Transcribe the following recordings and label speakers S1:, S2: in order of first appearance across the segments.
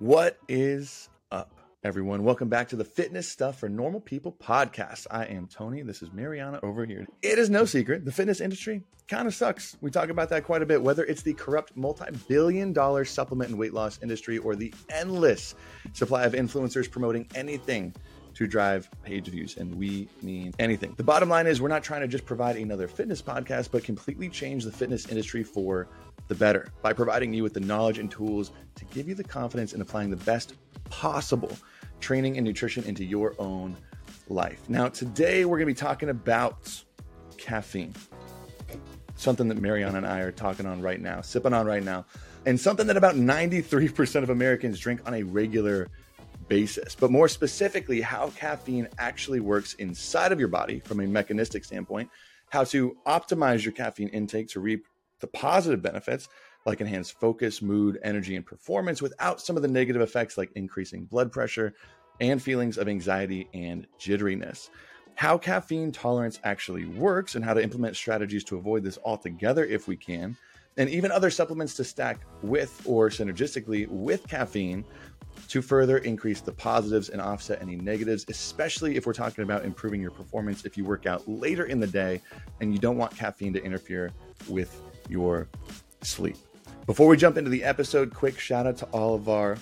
S1: What is up, everyone? Welcome back to the Fitness Stuff for Normal People podcast. I am Tony. This is Mariana over here. It is no secret the fitness industry kind of sucks. We talk about that quite a bit, whether it's the corrupt multi billion dollar supplement and weight loss industry or the endless supply of influencers promoting anything to drive page views, and we mean anything. The bottom line is, we're not trying to just provide another fitness podcast, but completely change the fitness industry for the better by providing you with the knowledge and tools to give you the confidence in applying the best possible training and nutrition into your own life. Now, today we're going to be talking about caffeine, something that Mariana and I are talking on right now, sipping on right now, and something that about 93% of Americans drink on a regular basis. But more specifically, how caffeine actually works inside of your body from a mechanistic standpoint, how to optimize your caffeine intake to reap the positive benefits like enhanced focus, mood, energy, and performance without some of the negative effects like increasing blood pressure and feelings of anxiety and jitteriness. How caffeine tolerance actually works and how to implement strategies to avoid this altogether if we can, and even other supplements to stack with or synergistically with caffeine to further increase the positives and offset any negatives, especially if we're talking about improving your performance if you work out later in the day and you don't want caffeine to interfere with your sleep. Before we jump into the episode, quick shout out to all of our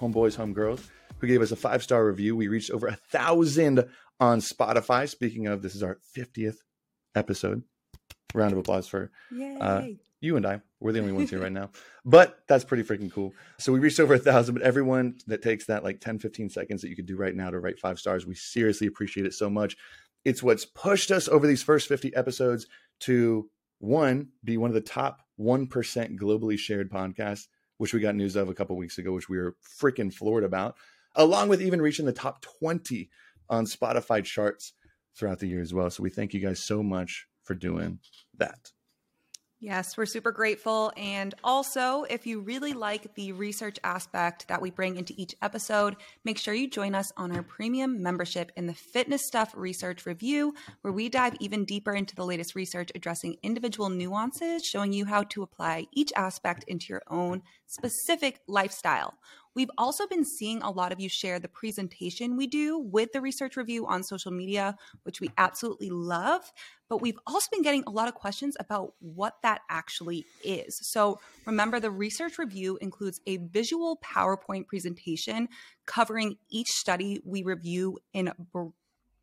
S1: homeboys, homegirls who gave us a five star review. We reached over a thousand on Spotify. Speaking of, this is our 50th episode. Round of applause for uh, you and I. We're the only ones here right now. But that's pretty freaking cool. So we reached over a thousand, but everyone that takes that like 10, 15 seconds that you could do right now to write five stars, we seriously appreciate it so much. It's what's pushed us over these first 50 episodes to one, be one of the top 1% globally shared podcasts, which we got news of a couple weeks ago, which we were freaking floored about, along with even reaching the top 20 on Spotify charts throughout the year as well. So we thank you guys so much for doing that.
S2: Yes, we're super grateful. And also, if you really like the research aspect that we bring into each episode, make sure you join us on our premium membership in the Fitness Stuff Research Review, where we dive even deeper into the latest research addressing individual nuances, showing you how to apply each aspect into your own specific lifestyle. We've also been seeing a lot of you share the presentation we do with the research review on social media, which we absolutely love. But we've also been getting a lot of questions about what that actually is. So remember, the research review includes a visual PowerPoint presentation covering each study we review in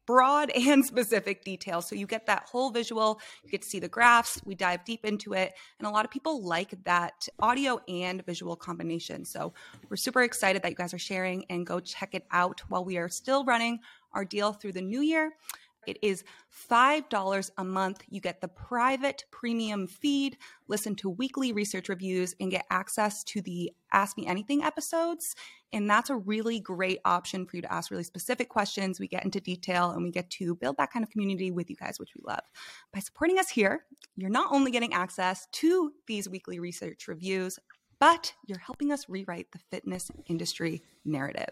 S2: broad and specific detail. So you get that whole visual, you get to see the graphs, we dive deep into it. And a lot of people like that audio and visual combination. So we're super excited that you guys are sharing and go check it out while we are still running our deal through the new year. It is $5 a month. You get the private premium feed, listen to weekly research reviews, and get access to the Ask Me Anything episodes. And that's a really great option for you to ask really specific questions. We get into detail and we get to build that kind of community with you guys, which we love. By supporting us here, you're not only getting access to these weekly research reviews, but you're helping us rewrite the fitness industry narrative,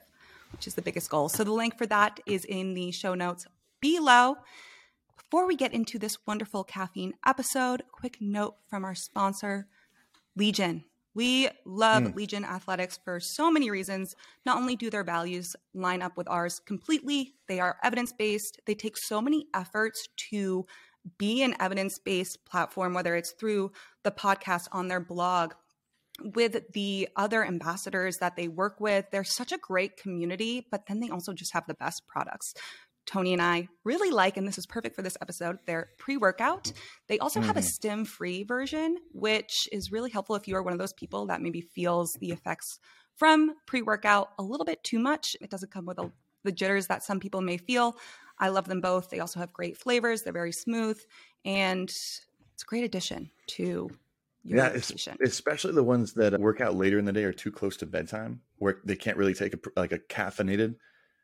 S2: which is the biggest goal. So the link for that is in the show notes below. Before we get into this wonderful caffeine episode, quick note from our sponsor, Legion. We love mm. Legion Athletics for so many reasons. Not only do their values line up with ours completely, they are evidence based. They take so many efforts to be an evidence based platform, whether it's through the podcast on their blog, with the other ambassadors that they work with. They're such a great community, but then they also just have the best products. Tony and I really like, and this is perfect for this episode, their pre workout. They also mm-hmm. have a mm-hmm. stim free version, which is really helpful if you are one of those people that maybe feels the effects from pre workout a little bit too much. It doesn't come with a, the jitters that some people may feel. I love them both. They also have great flavors, they're very smooth, and it's a great addition to yeah,
S1: especially the ones that work out later in the day are too close to bedtime, where they can't really take a, like a caffeinated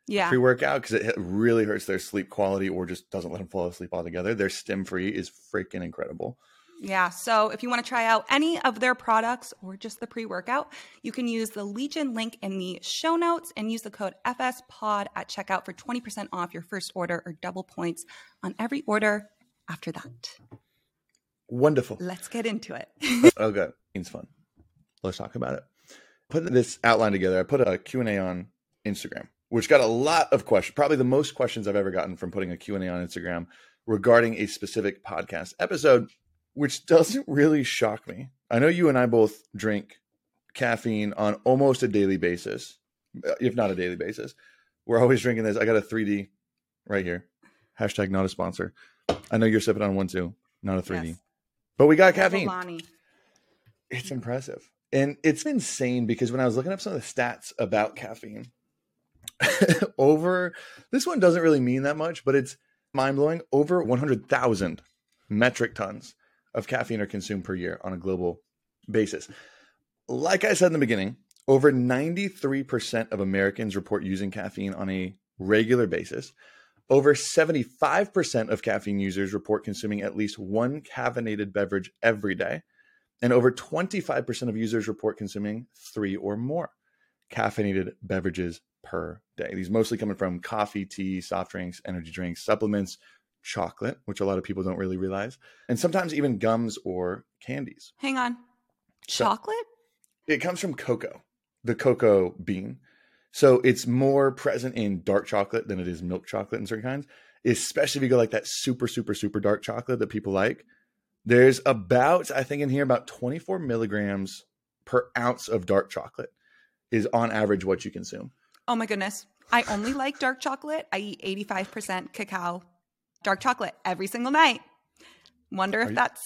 S2: yeah.
S1: pre workout because it really hurts their sleep quality or just doesn't let them fall asleep altogether. Their stim free is freaking incredible.
S2: Yeah. So if you want to try out any of their products or just the pre workout, you can use the Legion link in the show notes and use the code FSPOD at checkout for 20% off your first order or double points on every order after that.
S1: Wonderful.
S2: Let's get into it.
S1: Oh, okay. It's fun. Let's talk about it. Put this outline together, I put a Q&A on Instagram, which got a lot of questions, probably the most questions I've ever gotten from putting a Q&A on Instagram regarding a specific podcast episode, which doesn't really shock me. I know you and I both drink caffeine on almost a daily basis, uh, if not a daily basis. We're always drinking this. I got a 3D right here. Hashtag not a sponsor. I know you're sipping on one too, not a 3D. Yes. But we got caffeine. It's impressive. And it's insane because when I was looking up some of the stats about caffeine, over this one doesn't really mean that much, but it's mind blowing. Over 100,000 metric tons of caffeine are consumed per year on a global basis. Like I said in the beginning, over 93% of Americans report using caffeine on a regular basis. Over 75% of caffeine users report consuming at least one caffeinated beverage every day. And over 25% of users report consuming three or more caffeinated beverages per day. These mostly coming from coffee, tea, soft drinks, energy drinks, supplements, chocolate, which a lot of people don't really realize, and sometimes even gums or candies.
S2: Hang on. Chocolate?
S1: So it comes from cocoa, the cocoa bean. So it's more present in dark chocolate than it is milk chocolate in certain kinds, especially if you go like that super, super, super dark chocolate that people like. There's about, I think in here, about 24 milligrams per ounce of dark chocolate is on average what you consume.
S2: Oh my goodness. I only like dark chocolate. I eat 85% cacao dark chocolate every single night. Wonder if that's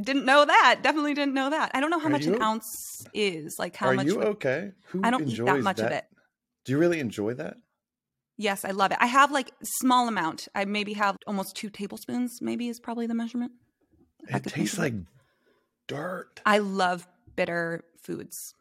S2: didn't know that. Definitely didn't know that. I don't know how much you, an ounce is. Like how
S1: are
S2: much.
S1: Are you okay?
S2: Who I don't eat that much that? of it.
S1: Do you really enjoy that?
S2: Yes, I love it. I have like small amount. I maybe have almost two tablespoons. Maybe is probably the measurement.
S1: It tastes like dirt.
S2: I love bitter foods.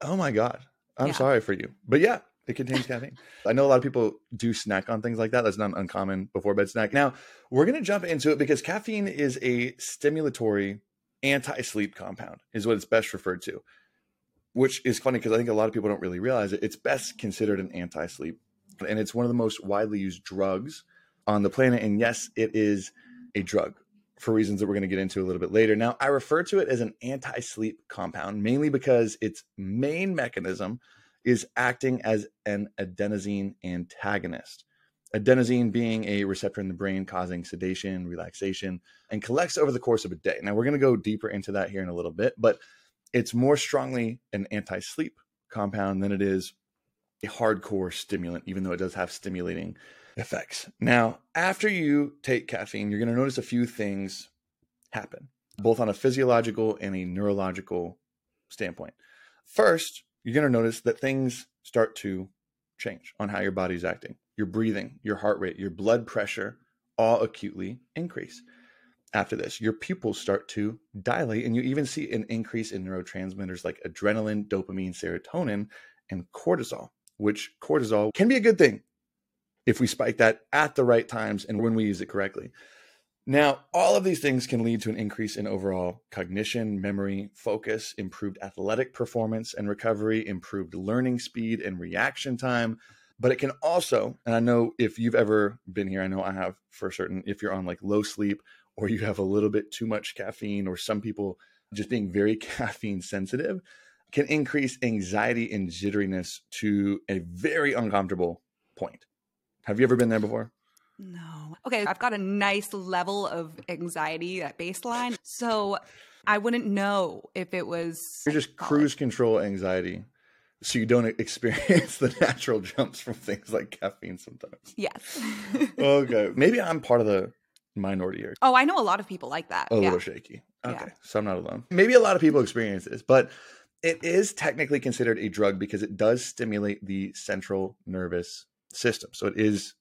S1: Oh my god! I'm yeah. sorry for you, but yeah, it contains caffeine. I know a lot of people do snack on things like that. That's not an uncommon before bed snack. Now, we're going to jump into it because caffeine is a stimulatory anti sleep compound, is what it's best referred to, which is funny because I think a lot of people don't really realize it. It's best considered an anti sleep, and it's one of the most widely used drugs on the planet. And yes, it is a drug for reasons that we're going to get into a little bit later. Now, I refer to it as an anti sleep compound mainly because its main mechanism is acting as an adenosine antagonist. Adenosine being a receptor in the brain causing sedation, relaxation, and collects over the course of a day. Now, we're going to go deeper into that here in a little bit, but it's more strongly an anti sleep compound than it is a hardcore stimulant, even though it does have stimulating effects. Now, after you take caffeine, you're going to notice a few things happen, both on a physiological and a neurological standpoint. First, you're going to notice that things start to change on how your body's acting. Your breathing, your heart rate, your blood pressure all acutely increase. After this, your pupils start to dilate, and you even see an increase in neurotransmitters like adrenaline, dopamine, serotonin, and cortisol, which cortisol can be a good thing if we spike that at the right times and when we use it correctly. Now, all of these things can lead to an increase in overall cognition, memory, focus, improved athletic performance and recovery, improved learning speed and reaction time. But it can also, and I know if you've ever been here, I know I have for certain, if you're on like low sleep or you have a little bit too much caffeine, or some people just being very caffeine sensitive, can increase anxiety and jitteriness to a very uncomfortable point. Have you ever been there before?
S2: No. Okay, I've got a nice level of anxiety at baseline. So I wouldn't know if it was.
S1: You're just cruise control anxiety. So you don't experience the natural jumps from things like caffeine sometimes.
S2: Yes.
S1: okay. Maybe I'm part of the minority here.
S2: Oh, I know a lot of people like that.
S1: A yeah. little shaky. Okay. Yeah. So I'm not alone. Maybe a lot of people experience this, but it is technically considered a drug because it does stimulate the central nervous system. So it is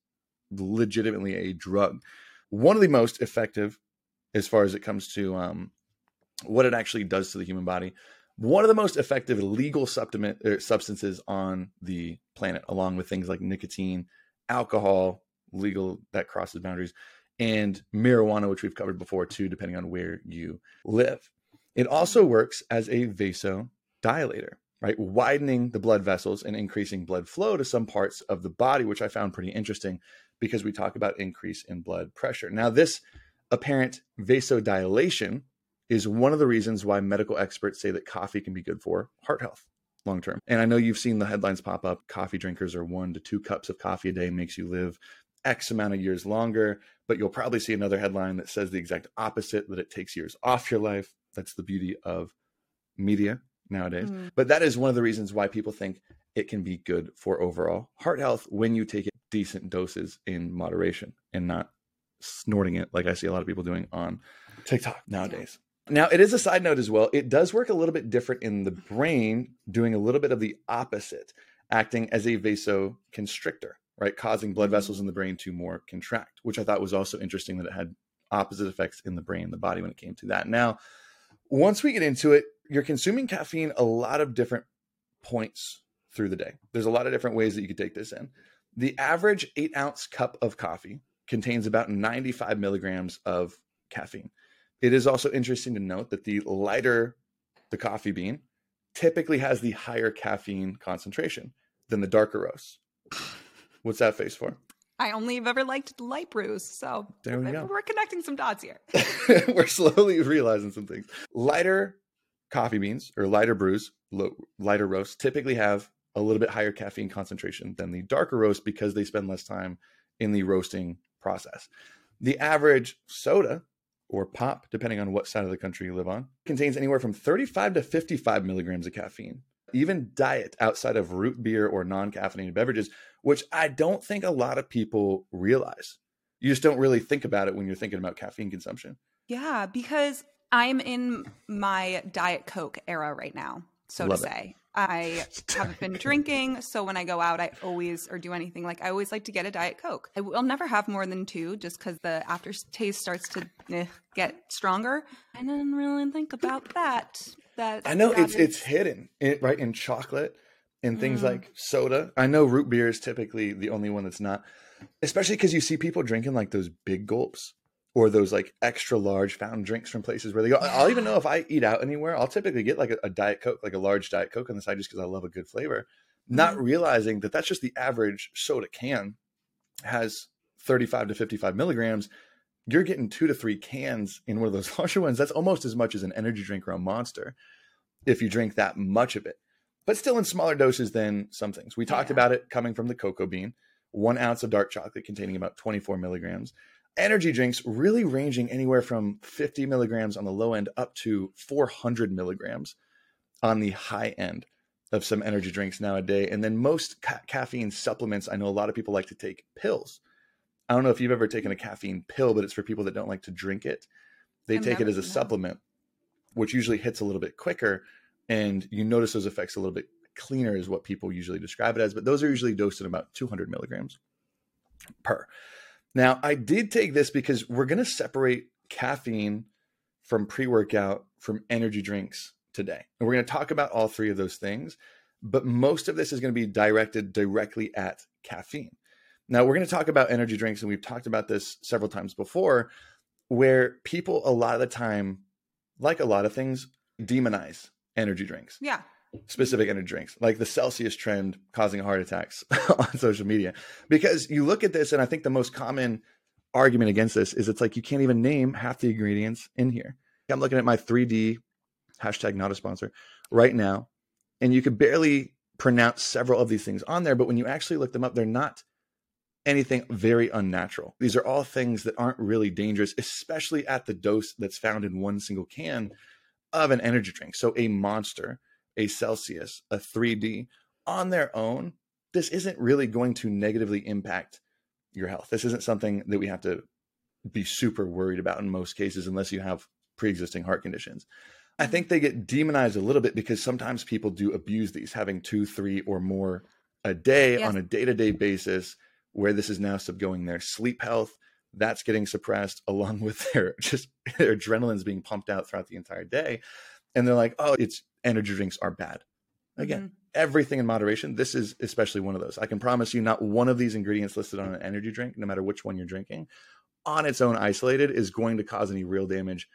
S1: legitimately a drug. One of the most effective, as far as it comes to um, what it actually does to the human body, one of the most effective legal er, substances on the planet, along with things like nicotine, alcohol, legal that crosses boundaries, and marijuana, which we've covered before too, depending on where you live. It also works as a vasodilator right? Widening the blood vessels and increasing blood flow to some parts of the body, which I found pretty interesting because we talk about increase in blood pressure. Now, this apparent vasodilation is one of the reasons why medical experts say that coffee can be good for heart health long term. And I know you've seen the headlines pop up coffee drinkers are one to two cups of coffee a day makes you live X amount of years longer. But you'll probably see another headline that says the exact opposite that it takes years off your life. That's the beauty of media nowadays. Mm. But that is one of the reasons why people think it can be good for overall heart health when you take it decent doses in moderation and not snorting it like I see a lot of people doing on TikTok nowadays. Now, it is a side note as well. It does work a little bit different in the brain, doing a little bit of the opposite, acting as a vasoconstrictor, right? Causing blood mm-hmm. vessels in the brain to more contract, which I thought was also interesting that it had opposite effects in the brain and the body when it came to that. Now, once we get into it, you're consuming caffeine a lot of different points through the day. There's a lot of different ways that you could take this in. The average eight ounce cup of coffee contains about 95 milligrams of caffeine. It is also interesting to note that the lighter the coffee bean typically has the higher caffeine concentration than the darker roast. What's that face for?
S2: I only have ever liked light brews, so
S1: there we go.
S2: we're connecting some dots here.
S1: we're slowly realizing some things. Lighter coffee beans or lighter brews, lighter roasts typically have a little bit higher caffeine concentration than the darker roast because they spend less time in the roasting process. The average soda or pop, depending on what side of the country you live on, contains anywhere from 35 to 55 milligrams of caffeine. Even diet outside of root beer or non caffeinated beverages, which I don't think a lot of people realize. You just don't really think about it when you're thinking about caffeine consumption.
S2: Yeah, because I'm in my Diet Coke era right now, so Love to say. I haven't been drinking, so when I go out, I always or do anything like I always like to get a diet coke. I will never have more than two, just because the aftertaste starts to eh, get stronger. I didn't really think about that. That
S1: I know that it's is... it's hidden it, right in chocolate and things mm. like soda. I know root beer is typically the only one that's not, especially because you see people drinking like those big gulps or those like extra large fountain drinks from places where they go. I'll even know if I eat out anywhere, I'll typically get like a, a diet coke, like a large diet coke on the side, just because I love a good flavor. Not mm-hmm. realizing that that's just the average soda can has 35 to 55 milligrams. You're getting two to three cans in one of those larger ones. That's almost as much as an energy drink or a monster if you drink that much of it, but still in smaller doses than some things. We talked yeah. about it coming from the cocoa bean, one ounce of dark chocolate containing about 24 milligrams energy drinks really ranging anywhere from 50 milligrams on the low end up to 400 milligrams on the high end of some energy drinks nowadays. And then most ca- caffeine supplements, I know a lot of people like to take pills. I don't know if you've ever taken a caffeine pill, but it's for people that don't like to drink it. They I've take it as a supplement, which usually hits a little bit quicker. And you notice those effects a little bit cleaner, is what people usually describe it as. But those are usually dosed in about 200 milligrams per. Now, I did take this because we're going to separate caffeine from pre workout from energy drinks today. And we're going to talk about all three of those things, but most of this is going to be directed directly at caffeine. Now, we're going to talk about energy drinks, and we've talked about this several times before, where people a lot of the time, like a lot of things, demonize energy drinks.
S2: Yeah
S1: specific energy drinks, like the Celsius trend causing heart attacks on social media. Because you look at this, and I think the most common argument against this is it's like you can't even name half the ingredients in here. I'm looking at my 3D hashtag not a sponsor right now, and you could barely pronounce several of these things on there, but when you actually look them up, they're not anything very unnatural. These are all things that aren't really dangerous, especially at the dose that's found in one single can of an energy drink. So a monster a Celsius, a 3D on their own, this isn't really going to negatively impact your health. This isn't something that we have to be super worried about in most cases, unless you have pre existing heart conditions. I mm-hmm. think they get demonized a little bit because sometimes people do abuse these, having two, three, or more a day yes. on a day to day basis, where this is now subgoing their sleep health. That's getting suppressed along with their just their adrenaline's being pumped out throughout the entire day. And they're like, oh, it's energy drinks are bad. Again, mm-hmm. everything in moderation. This is especially one of those. I can promise you, not one of these ingredients listed on an energy drink, no matter which one you're drinking, on its own isolated, is going to cause any real damage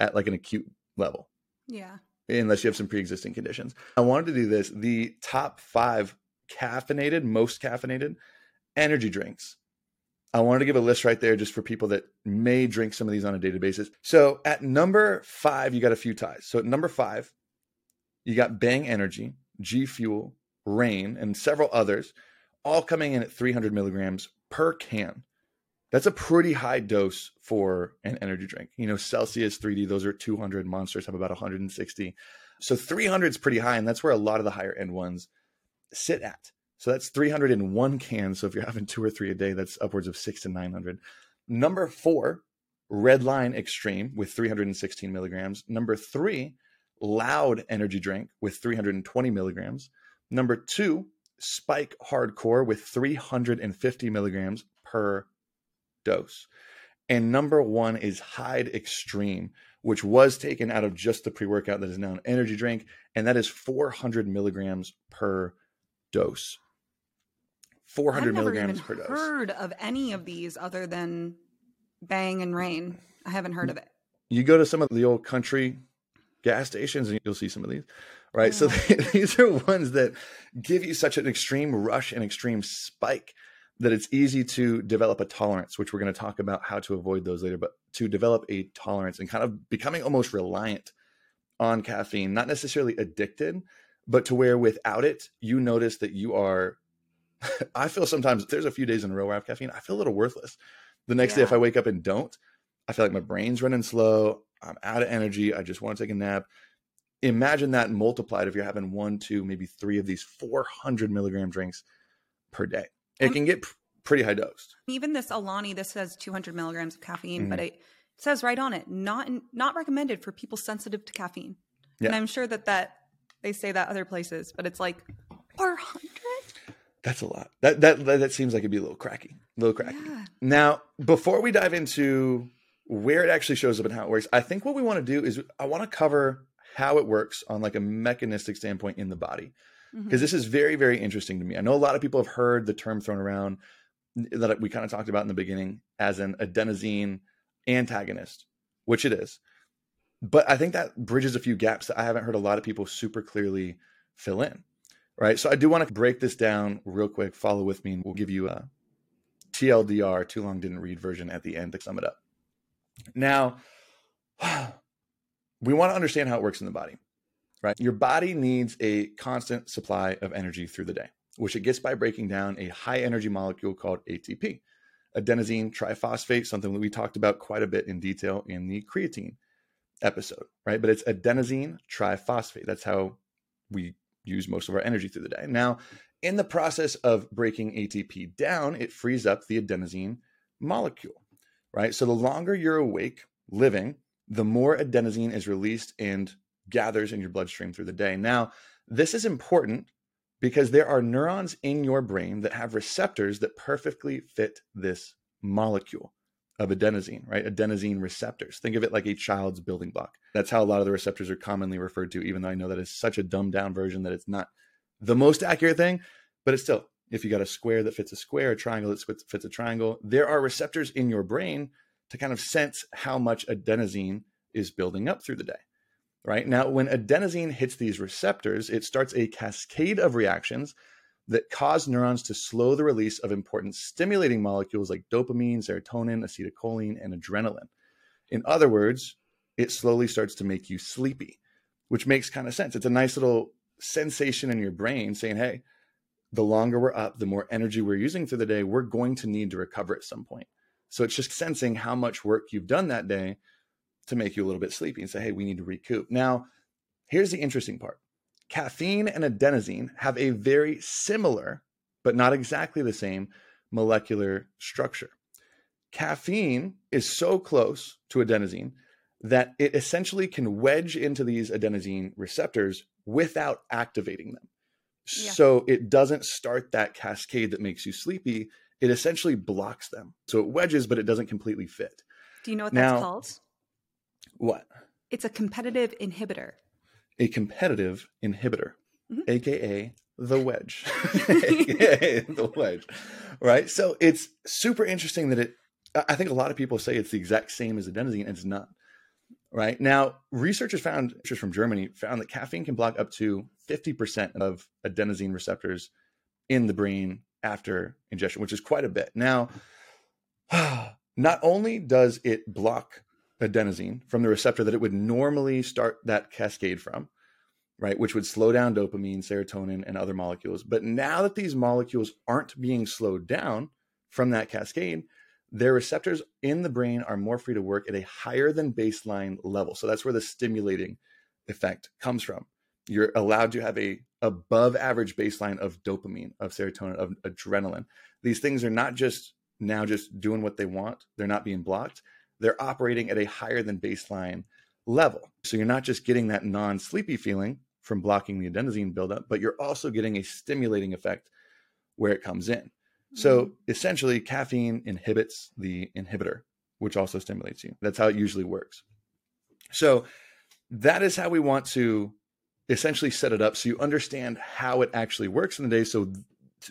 S1: at like an acute level.
S2: Yeah.
S1: Unless you have some pre existing conditions. I wanted to do this the top five caffeinated, most caffeinated energy drinks. I wanted to give a list right there just for people that may drink some of these on a daily basis. So at number five, you got a few ties. So at number five, you got Bang Energy. G Fuel, Reign, and several others, all coming in at 300 milligrams per can. That's a pretty high dose for an energy drink. You know, Celsius 3D, those are 200. Monsters have about 160. So 300 is pretty high, and that's where a lot of the higher end ones sit at. So that's 301 cans. So if you're having two or three a day, that's upwards of six to 900. Number four, Red Line Extreme with 316 milligrams. Number three, Loud Energy Drink with 320 milligrams. Number two, Spike Hardcore with 350 milligrams per dose. And number one is Hyde Extreme, which was taken out of just the pre workout that is now an energy drink, and that is 400 milligrams per dose. 400 milligrams per dose.
S2: Heard of any of these other than Bang and Reign? I haven't heard of it.
S1: You go to some of the old country gas stations and you'll see some of these, right? So these are ones that give you such an extreme rush and extreme spike that it's easy to develop a tolerance, which we're going to talk about how to avoid those later, but to develop a tolerance and kind of becoming almost reliant on caffeine, not necessarily addicted, but to where without it, you notice that you are. I feel sometimes there's a few days in a row where I have caffeine, I feel a little worthless. The next yeah. day, if I wake up and don't, I feel like my brain's running slow. I'm out of energy. I just want to take a nap. Imagine that multiplied if you're having one, two, maybe three of these 400 milligram drinks per day. It can get pretty high dosed.
S2: Even this Alani, this says 200 milligrams of caffeine, mm-hmm. but it says right on it, not not recommended for people sensitive to caffeine. Yeah. And I'm sure that that they say that other places, but it's like 400.
S1: That's a lot. That that that seems like it'd be a little cracky, a little cracky. Yeah. Now, before we dive into where it actually shows up and how it works, I think what we want to do is I want to cover how it works on like a mechanistic standpoint in the body because mm-hmm. this is very very interesting to me. I know a lot of people have heard the term thrown around that we kind of talked about in the beginning as an adenosine antagonist, which it is. But I think that bridges a few gaps that I haven't heard a lot of people super clearly fill in. Right. So I do want to break this down real quick. Follow with me and we'll give you a TLDR, too long didn't read version at the end to sum it up. Now, we want to understand how it works in the body right? Your body needs a constant supply of energy through the day, which it gets by breaking down a high energy molecule called ATP, adenosine triphosphate, something that we talked about quite a bit in detail in the creatine episode, right? But it's adenosine triphosphate. That's how we use most of our energy through the day. Now, in the process of breaking ATP down, it frees up the adenosine molecule, right? So the longer you're awake living, the more adenosine is released and gathers in your bloodstream through the day. Now, this is important because there are neurons in your brain that have receptors that perfectly fit this molecule of adenosine, right? Adenosine receptors. Think of it like a child's building block. That's how a lot of the receptors are commonly referred to, even though I know that is such a dumbed down version that it's not the most accurate thing, but it's still, if you got a square that fits a square, a triangle that fits a triangle, there are receptors in your brain to kind of sense how much adenosine is building up through the day right? Now, when adenosine hits these receptors, it starts a cascade of reactions that cause neurons to slow the release of important stimulating molecules like dopamine, serotonin, acetylcholine, and adrenaline. In other words, it slowly starts to make you sleepy, which makes kind of sense. It's a nice little sensation in your brain saying, hey, the longer we're up, the more energy we're using through the day, we're going to need to recover at some point. So it's just sensing how much work you've done that day to make you a little bit sleepy and say, hey, we need to recoup. Now, here's the interesting part caffeine and adenosine have a very similar, but not exactly the same molecular structure. Caffeine is so close to adenosine that it essentially can wedge into these adenosine receptors without activating them. Yeah. So it doesn't start that cascade that makes you sleepy. It essentially blocks them. So it wedges, but it doesn't completely fit.
S2: Do you know what now, that's called?
S1: What?
S2: It's a competitive inhibitor.
S1: A competitive inhibitor, mm-hmm. aka the wedge. AKA the wedge. Right? So it's super interesting that it I think a lot of people say it's the exact same as adenosine, and it's not. Right now, researchers found, researchers from Germany found that caffeine can block up to 50% of adenosine receptors in the brain after ingestion, which is quite a bit. Now, not only does it block adenosine from the receptor that it would normally start that cascade from, right? Which would slow down dopamine, serotonin, and other molecules. But now that these molecules aren't being slowed down from that cascade, their receptors in the brain are more free to work at a higher than baseline level. So that's where the stimulating effect comes from. You're allowed to have a above average baseline of dopamine, of serotonin, of adrenaline. These things are not just now just doing what they want. They're not being blocked. They're operating at a higher than baseline level. So you're not just getting that non-sleepy feeling from blocking the adenosine buildup, but you're also getting a stimulating effect where it comes in. So mm-hmm. essentially, caffeine inhibits the inhibitor, which also stimulates you. That's how it usually works. So that is how we want to essentially set it up so you understand how it actually works in the day. So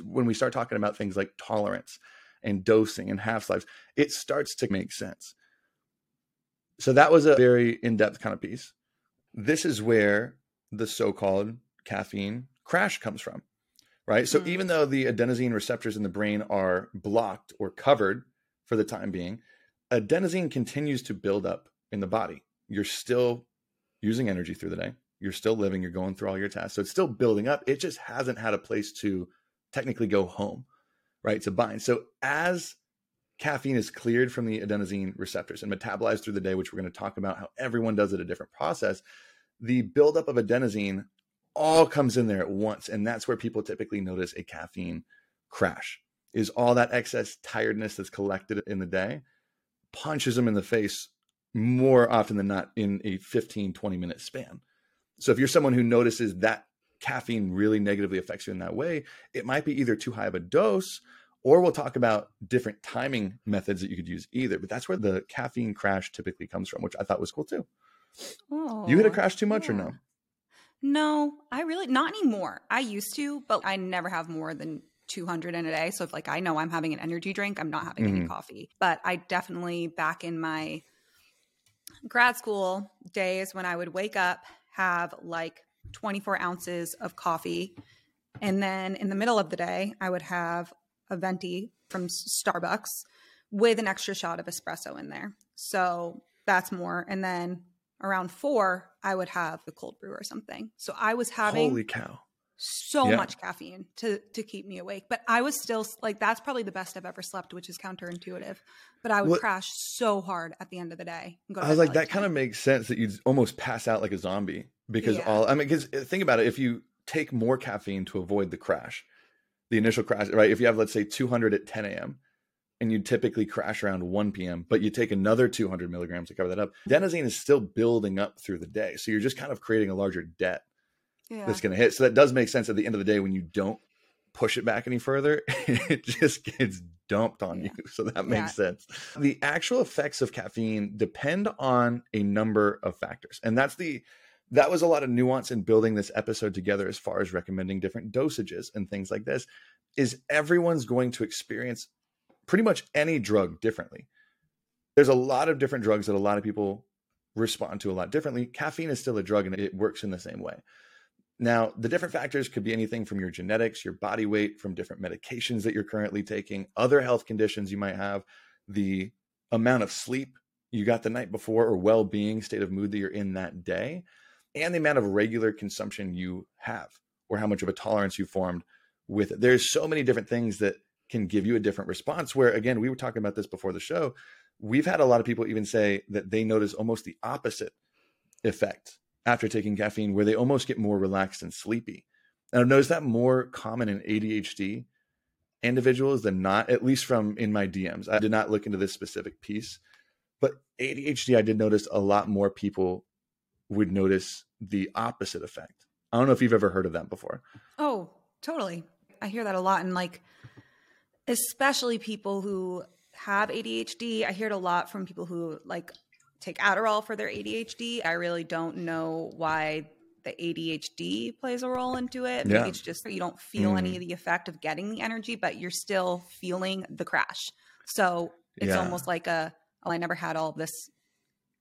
S1: when we start talking about things like tolerance and dosing and half lives, it starts to make sense. So that was a very in depth kind of piece. This is where the so called caffeine crash comes from right? So mm-hmm. even though the adenosine receptors in the brain are blocked or covered for the time being, adenosine continues to build up in the body. You're still using energy through the day. You're still living, you're going through all your tasks. So it's still building up. It just hasn't had a place to technically go home, right? To bind. So as caffeine is cleared from the adenosine receptors and metabolized through the day, which we're going to talk about how everyone does it a different process, the buildup of adenosine all comes in there at once. And that's where people typically notice a caffeine crash is all that excess tiredness that's collected in the day punches them in the face more often than not in a 15, 20 minute span. So if you're someone who notices that caffeine really negatively affects you in that way, it might be either too high of a dose or we'll talk about different timing methods that you could use either. But that's where the caffeine crash typically comes from, which I thought was cool too. Oh, you hit a crash too much yeah. or no?
S2: No, I really not anymore. I used to, but I never have more than 200 in a day. So if like I know I'm having an energy drink, I'm not having mm-hmm. any coffee. But I definitely back in my grad school days when I would wake up, have like 24 ounces of coffee, and then in the middle of the day, I would have a venti from Starbucks with an extra shot of espresso in there. So that's more. And then around four, I would have the cold brew or something. So I was having
S1: holy cow
S2: so yeah. much caffeine to to keep me awake. But I was still like that's probably the best I've ever slept, which is counterintuitive. But I would what, crash so hard at the end of the day.
S1: I was like, that kind of makes sense that you'd almost pass out like a zombie because yeah. all I mean, because uh, think about it, if you take more caffeine to avoid the crash, the initial crash, right? If you have let's say 200 at 10 a.m and you typically crash around 1 p.m., but you take another 200 milligrams to cover that up, adenosine is still building up through the day. So you're just kind of creating a larger debt yeah. that's going to hit. So that does make sense at the end of the day when you don't push it back any further, it just gets dumped on yeah. you. So that makes yeah. sense. The actual effects of caffeine depend on a number of factors. And that's the that was a lot of nuance in building this episode together as far as recommending different dosages and things like this is everyone's going to experience pretty much any drug differently. There's a lot of different drugs that a lot of people respond to a lot differently. Caffeine is still a drug and it works in the same way. Now, the different factors could be anything from your genetics, your body weight, from different medications that you're currently taking, other health conditions you might have, the amount of sleep you got the night before or well-being state of mood that you're in that day, and the amount of regular consumption you have or how much of a tolerance you formed with it. There's so many different things that can give you a different response. Where again, we were talking about this before the show. We've had a lot of people even say that they notice almost the opposite effect after taking caffeine, where they almost get more relaxed and sleepy. And I've noticed that more common in ADHD individuals than not, at least from in my DMs. I did not look into this specific piece, but ADHD, I did notice a lot more people would notice the opposite effect. I don't know if you've ever heard of that before.
S2: Oh, totally. I hear that a lot. And like, especially people who have ADHD. I hear it a lot from people who like take Adderall for their ADHD. I really don't know why the ADHD plays a role into it. Maybe yeah. it's just you don't feel mm. any of the effect of getting the energy, but you're still feeling the crash. So it's yeah. almost like a, oh, I never had all this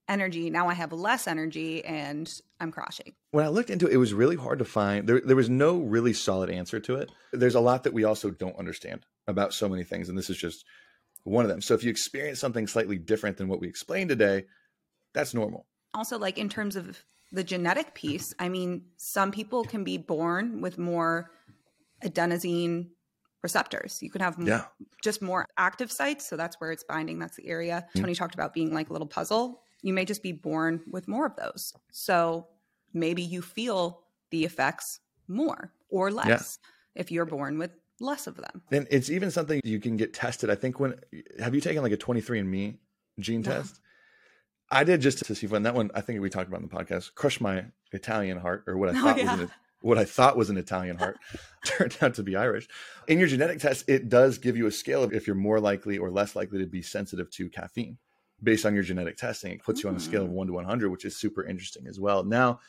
S2: energy. Now I have less energy and I'm crashing.
S1: When I looked into it, it was really hard to find. There, there was no really solid answer to it. There's a lot that we also don't understand about so many things. And this is just one of them. So if you experience something slightly different than what we explained today, that's normal.
S2: Also, like in terms of the genetic piece, I mean, some people can be born with more adenosine receptors. You can have
S1: yeah.
S2: just more active sites. So that's where it's binding. That's the area. Mm-hmm. Tony talked about being like a little puzzle. You may just be born with more of those. So maybe you feel the effects more or less yeah. if you're born with less of them.
S1: And it's even something you can get tested. I think when have you taken like a 23andMe gene no. test? I did just to see when that one I think we talked about in the podcast crushed my Italian heart or what I oh, thought yeah. was an, what I thought was an Italian heart turned out to be Irish. In your genetic test, it does give you a scale of if you're more likely or less likely to be sensitive to caffeine based on your genetic testing. It puts mm. you on a scale of hmm. 1 to 100, which is super interesting as well. Now,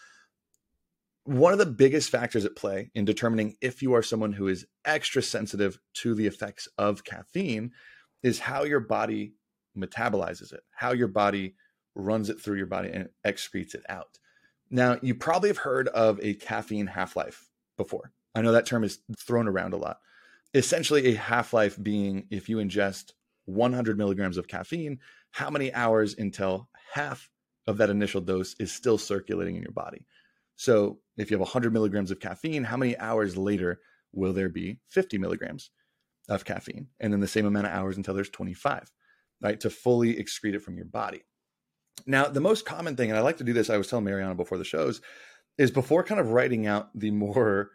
S1: one of the biggest factors at play in determining if you are someone who is extra sensitive to the effects of caffeine is how your body metabolizes it, how your body runs it through your body and excretes it out. Now, you probably have heard of a caffeine half life before. I know that term is thrown around a lot. Essentially, a half life being if you ingest 100 milligrams of caffeine, how many hours until half of that initial dose is still circulating in your body? So if you have 100 milligrams of caffeine, how many hours later will there be 50 milligrams of caffeine? And then the same amount of hours until there's 25, right? To fully excrete it from your body. Now, the most common thing, and I like to do this, I was telling Mariana before the shows, is before kind of writing out the more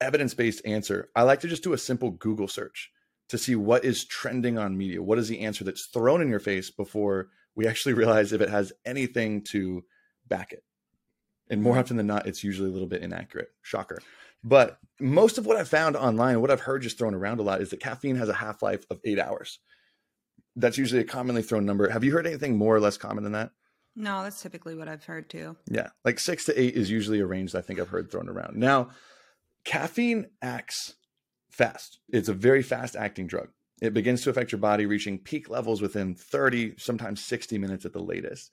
S1: evidence based answer, I like to just do a simple Google search to see what is trending on media. What is the answer that's thrown in your face before we actually realize if it has anything to back it? And more often than not, it's usually a little bit inaccurate. Shocker. But most of what I've found online, what I've heard just thrown around a lot, is that caffeine has a half life of eight hours. That's usually a commonly thrown number. Have you heard anything more or less common than that?
S2: No, that's typically what I've heard too.
S1: Yeah, like six to eight is usually a range that I think I've heard thrown around. Now, caffeine acts fast. It's a very fast acting drug. It begins to affect your body, reaching peak levels within 30, sometimes 60 minutes at the latest.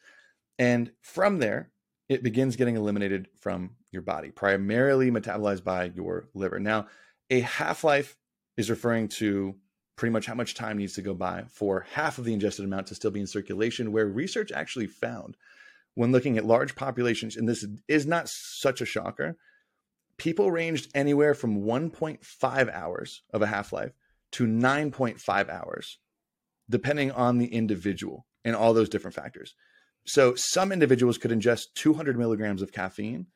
S1: And from there, it begins getting eliminated from your body, primarily metabolized by your liver. Now, a half life is referring to pretty much how much time needs to go by for half of the ingested amount to still be in circulation, where research actually found when looking at large populations, and this is not such a shocker, people ranged anywhere from 1.5 hours of a half life to 9.5 hours, depending on the individual and all those different factors. So some individuals could ingest 200 milligrams of caffeine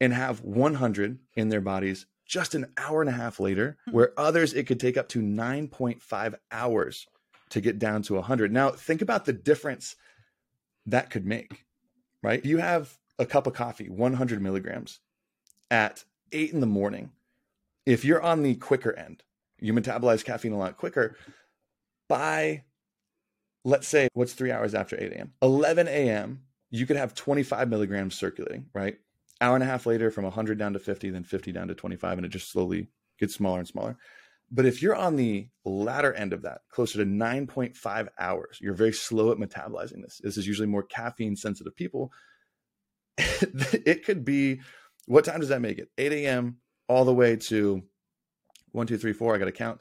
S1: and have 100 in their bodies just an hour and a half later, hmm. where others it could take up to 9.5 hours to get down to 100. Now, think about the difference that could make, right? You have a cup of coffee, 100 milligrams at eight in the morning. If you're on the quicker end, you metabolize caffeine a lot quicker. By let's say what's three hours after 8 a.m. 11 a.m. You could have 25 milligrams circulating, right? Hour and a half later, from 100 down to 50, then 50 down to 25, and it just slowly gets smaller and smaller. But if you're on the latter end of that, closer to 9.5 hours, you're very slow at metabolizing this. This is usually more caffeine sensitive people. it could be what time does that make it? 8 a.m. all the way to one, two, three, four. I got to count.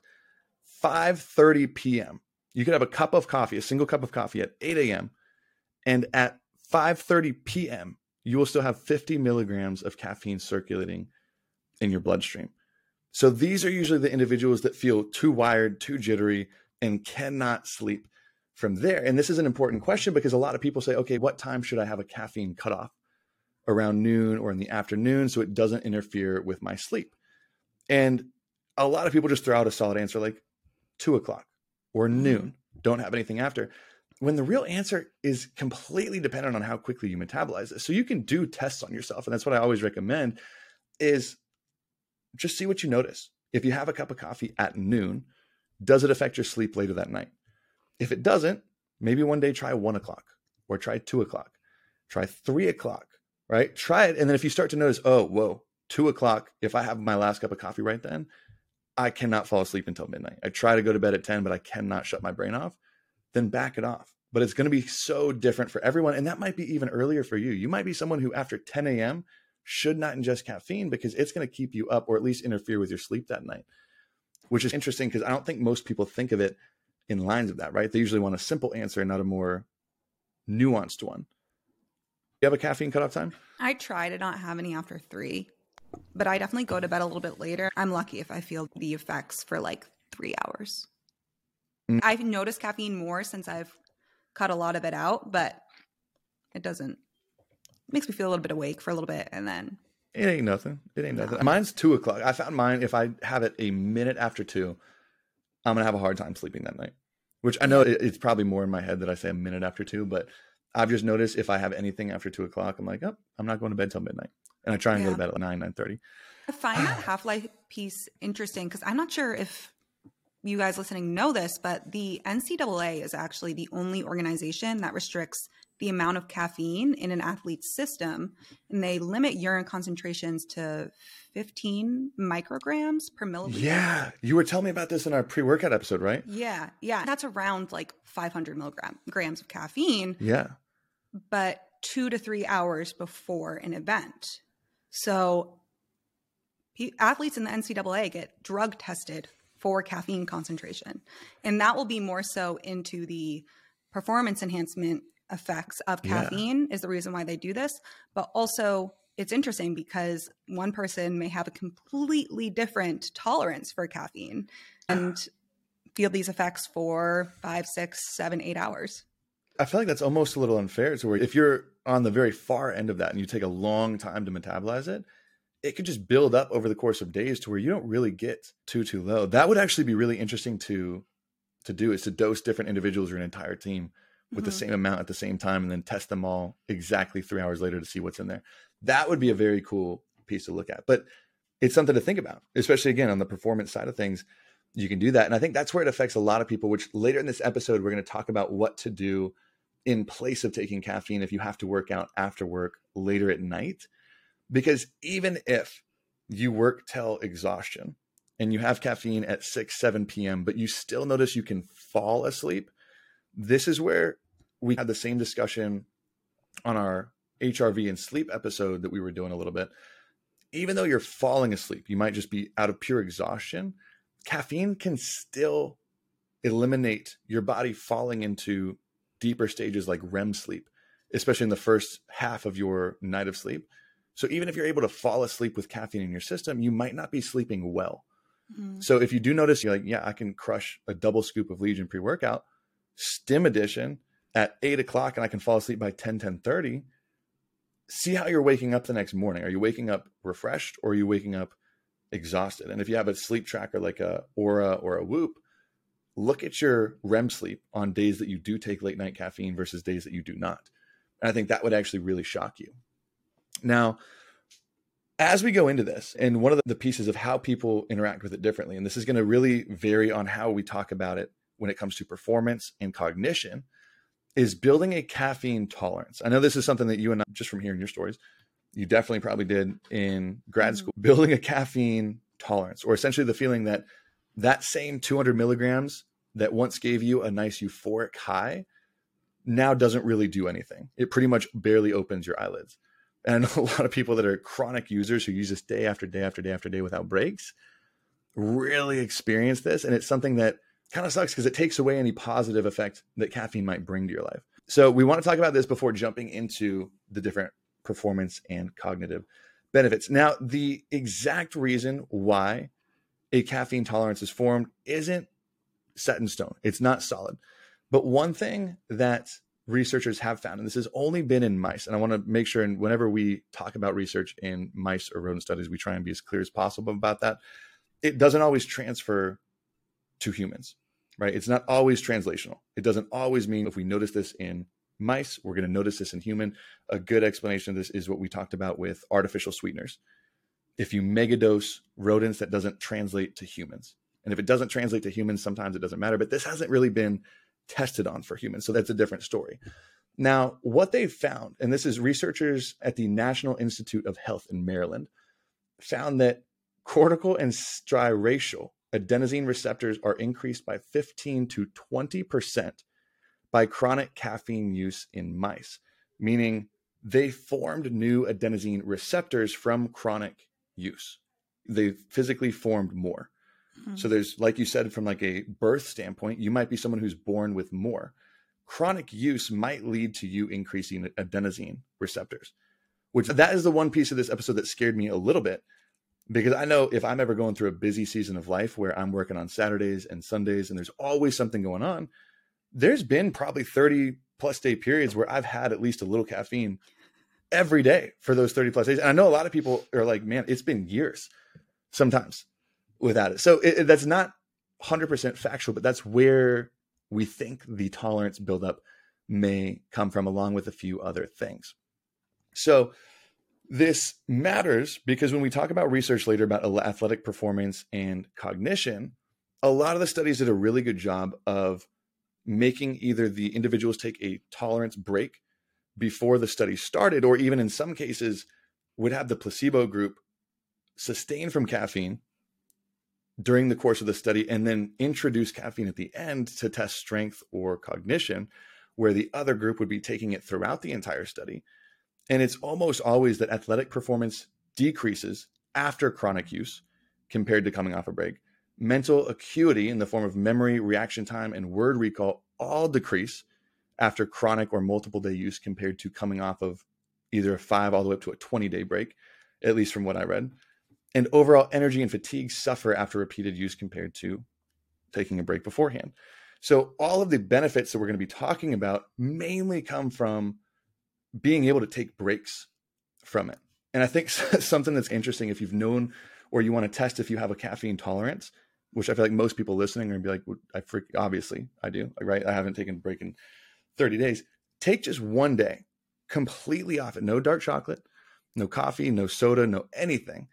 S1: 5:30 p.m. You could have a cup of coffee, a single cup of coffee at 8 a.m. and at 5:30 p.m. you will still have 50 milligrams of caffeine circulating in your bloodstream. So these are usually the individuals that feel too wired, too jittery, and cannot sleep from there. And this is an important question because a lot of people say, okay, what time should I have a caffeine cutoff? Around noon or in the afternoon so it doesn't interfere with my sleep. And a lot of people just throw out a solid answer like two o'clock or mm-hmm. noon. Don't have anything after. When the real answer is completely dependent on how quickly you metabolize it. So you can do tests on yourself. And that's what I always recommend is just see what you notice. If you have a cup of coffee at noon, does it affect your sleep later that night? If it doesn't, maybe one day try one o'clock or try two o'clock, try three o'clock, right? Try it. And then if you start to notice, oh, whoa, two o'clock, if I have my last cup of coffee right then, I cannot fall asleep until midnight. I try to go to bed at 10, but I cannot shut my brain off. Then back it off. But it's going to be so different for everyone. And that might be even earlier for you. You might be someone who, after 10 a.m., should not ingest caffeine because it's going to keep you up or at least interfere with your sleep that night, which is interesting because I don't think most people think of it in lines of that, right? They usually want a simple answer, not a more nuanced one. Do you have a caffeine cutoff time?
S2: I try to not have any after three, but I definitely go to bed a little bit later. I'm lucky if I feel the effects for like three hours. Mm. I've noticed caffeine more since I've cut a lot of it out, but it doesn't. It makes me feel a little bit awake for a little bit, and then
S1: it ain't nothing. It ain't nothing. No. Mine's two o'clock. I found mine. If I have it a minute after two, I'm gonna have a hard time sleeping that night. Which I know it's probably more in my head that I say a minute after two, but I've just noticed if I have anything after two o'clock, I'm like, oh, I'm not going to bed till midnight, and I try and yeah. go to bed at nine nine thirty.
S2: I find that half life piece interesting because I'm not sure if you guys listening know this, but the NCAA is actually the only organization that restricts the amount of caffeine in an athlete's system, and they limit urine concentrations to 15 micrograms per milliliter.
S1: Yeah, you were telling me about this in our pre-workout episode, right?
S2: Yeah, yeah, that's around like 500 milligram grams of caffeine.
S1: Yeah,
S2: but two to three hours before an event. So athletes in the NCAA get drug tested for caffeine concentration. And that will be more so into the performance enhancement effects of caffeine yeah. is the reason why they do this. But also, it's interesting because one person may have a completely different tolerance for caffeine and feel these effects for five, six, seven, eight hours.
S1: I feel like that's almost a little unfair. So, if you're on the very far end of that and you take a long time to metabolize it, it could just build up over the course of days to where you don't really get too too low. That would actually be really interesting to to do is to dose different individuals or an entire team with mm-hmm. the same amount at the same time and then test them all exactly 3 hours later to see what's in there. That would be a very cool piece to look at. But it's something to think about, especially again on the performance side of things. You can do that. And I think that's where it affects a lot of people, which later in this episode, we're going to talk about what to do in place of taking caffeine if you have to work out after work later at night because even if you work till exhaustion and you have caffeine at 6, 7 p.m., but you still notice you can fall asleep, this is where we had the same discussion on our HRV and sleep episode that we were doing a little bit. Even though you're falling asleep, you might just be out of pure exhaustion. Caffeine can still eliminate your body falling into deeper stages like REM sleep, especially in the first half of your night of sleep. So even if you're able to fall asleep with caffeine in your system, you might not be sleeping well. Mm-hmm. So if you do notice, you're like, yeah, I can crush a double scoop of Legion pre workout, stim edition at eight o'clock, and I can fall asleep by 10, 10 30. See how you're waking up the next morning. Are you waking up refreshed or are you waking up exhausted? And if you have a sleep tracker like a Oura or a Whoop, look at your REM sleep on days that you do take late night caffeine versus days that you do not. And I think that would actually really shock you. Now, as we go into this, and one of the pieces of how people interact with it differently, and this is going to really vary on how we talk about it when it comes to performance and cognition, is building a caffeine tolerance. I know this is something that you and I, just from hearing your stories, you definitely probably did in grad mm-hmm. school, building a caffeine tolerance, or essentially the feeling that that same 200 milligrams that once gave you a nice euphoric high now doesn't really do anything. It pretty much barely opens your eyelids. And a lot of people that are chronic users who use this day after day after day after day without breaks really experience this and it's something that kind of sucks because it takes away any positive effect that caffeine might bring to your life. So we want to talk about this before jumping into the different performance and cognitive benefits. Now the exact reason why a caffeine tolerance is formed isn't set in stone it's not solid but one thing that researchers have found, and this has only been in mice, and I want to make sure, and whenever we talk about research in mice or rodent studies, we try and be as clear as possible about that. It doesn't always transfer to humans, right? It's not always translational. It doesn't always mean if we notice this in mice, we're going to notice this in human. A good explanation of this is what we talked about with artificial sweeteners. If you megadose rodents, that doesn't translate to humans. And if it doesn't translate to humans, sometimes it doesn't matter. But this hasn't really been tested on for humans. So that's a different story. Now, what they've found, and this is researchers at the National Institute of Health in Maryland, found that cortical and striatal adenosine receptors are increased by 15 to 20% by chronic caffeine use in mice, meaning they formed new adenosine receptors from chronic use. They physically formed more. Mm-hmm. So there's, like you said, from like a birth standpoint, you might be someone who's born with more. chronic use might lead to you increasing adenosine receptors, which that is the one piece of this episode that scared me a little bit because I know if I'm ever going through a busy season of life where I'm working on Saturdays and Sundays and there's always something going on, there's been probably 30 plus day periods where I've had at least a little caffeine every day for those 30 plus days. And I know a lot of people are like, man, it's been years sometimes without it. So it, that's not 100% factual, but that's where we think the tolerance buildup may come from, along with a few other things. So this matters because when we talk about research later about athletic performance and cognition, a lot of the studies did a really good job of making either the individuals take a tolerance break before the study started, or even in some cases, would have the placebo group sustain from caffeine during the course of the study and then introduce caffeine at the end to test strength or cognition, where the other group would be taking it throughout the entire study. And it's almost always that athletic performance decreases after chronic use compared to coming off a break. Mental acuity in the form of memory, reaction time, and word recall all decrease after chronic or multiple day use compared to coming off of either a five all the way up to a 20 day break, at least from what I read. And overall energy and fatigue suffer after repeated use compared to taking a break beforehand. So, all of the benefits that we're going to be talking about mainly come from being able to take breaks from it. And I think something that's interesting if you've known or you want to test if you have a caffeine tolerance, which I feel like most people listening are gonna be like, well, I freak, obviously I do, right? I haven't taken a break in 30 days. Take just one day completely off it. No dark chocolate, no coffee, no soda, no anything.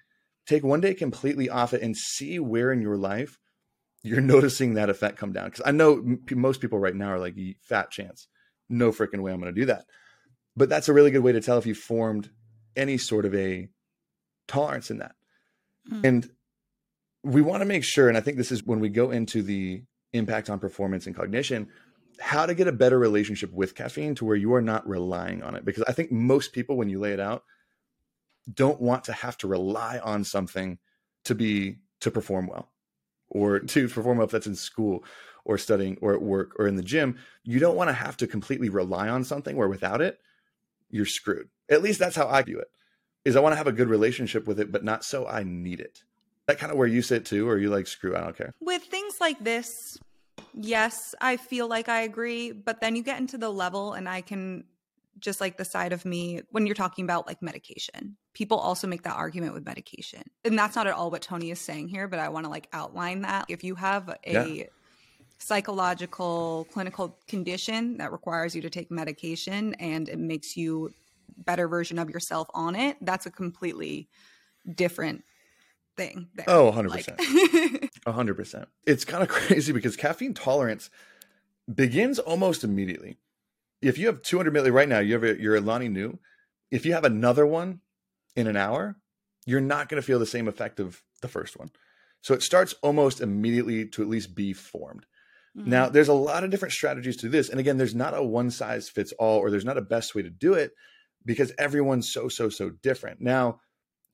S1: Take one day completely off it and see where in your life you're noticing that effect come down. Because I know m- most people right now are like, fat chance. No freaking way I'm going to do that. But that's a really good way to tell if you formed any sort of a tolerance in that. Mm. And we want to make sure, and I think this is when we go into the impact on performance and cognition, how to get a better relationship with caffeine to where you are not relying on it. Because I think most people, when you lay it out, don't want to have to rely on something to be to perform well or to perform well if that's in school or studying or at work or in the gym. You don't want to have to completely rely on something where without it, you're screwed. At least that's how I view it. Is I want to have a good relationship with it, but not so I need it. That kind of where you sit too, or you like screw, I don't care.
S2: With things like this, yes, I feel like I agree, but then you get into the level and I can just like the side of me when you're talking about like medication. People also make that argument with medication. And that's not at all what Tony is saying here, but I want to like outline that. If you have a yeah. psychological clinical condition that requires you to take medication and it makes you better version of yourself on it, that's a completely different thing.
S1: There. Oh, 100%. Like- 100%. It's kind of crazy because caffeine tolerance begins almost immediately. If you have 200 milli right now, you have a, your Alani Nu. If you have another one in an hour, you're not going to feel the same effect of the first one. So it starts almost immediately to at least be formed. Mm-hmm. Now, there's a lot of different strategies to this. And again, there's not a one size fits all, or there's not a best way to do it because everyone's so, so, so different. Now,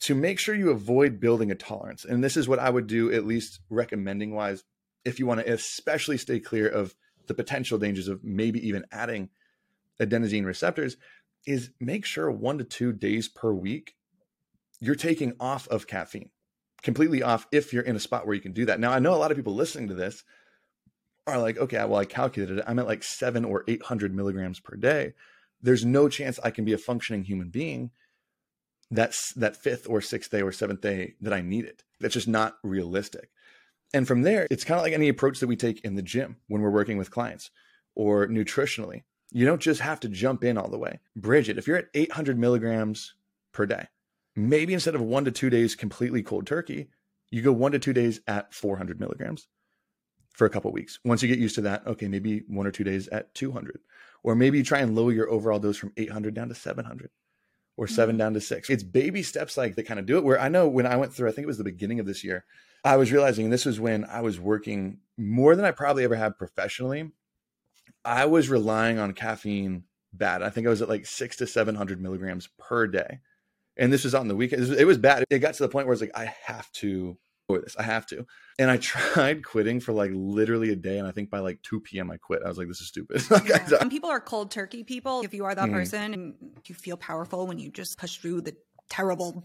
S1: to make sure you avoid building a tolerance. And this is what I would do, at least recommending wise, if you want to especially stay clear of the potential dangers of maybe even adding adenosine receptors, is make sure one to two days per week you're taking off of caffeine, completely off if you're in a spot where you can do that. Now, I know a lot of people listening to this are like, okay, well, I calculated it. I'm at like seven or 800 milligrams per day. There's no chance I can be a functioning human being that's that fifth or sixth day or seventh day that I need it. That's just not realistic. And from there, it's kind of like any approach that we take in the gym when we're working with clients or nutritionally. You don't just have to jump in all the way. Bridge it. If you're at 800 milligrams per day, maybe instead of one to two days completely cold turkey, you go one to two days at 400 milligrams for a couple weeks. Once you get used to that, okay, maybe one or two days at 200. Or maybe you try and lower your overall dose from 800 down to 700 or 7 mm-hmm. down to six. It's baby steps like that kind of do it. Where I know when I went through, I think it was the beginning of this year, I was realizing, and this was when I was working more than I probably ever had professionally. I was relying on caffeine bad. I think I was at like six to 700 milligrams per day. And this was on the weekend. It was bad. It got to the point where it's like, I have to for this. I have to. And I tried quitting for like literally a day. And I think by like 2 p.m. I quit. I was like, this is stupid. like,
S2: yeah. Some people are cold turkey people. If you are that mm. person and you feel powerful when you just push through the terrible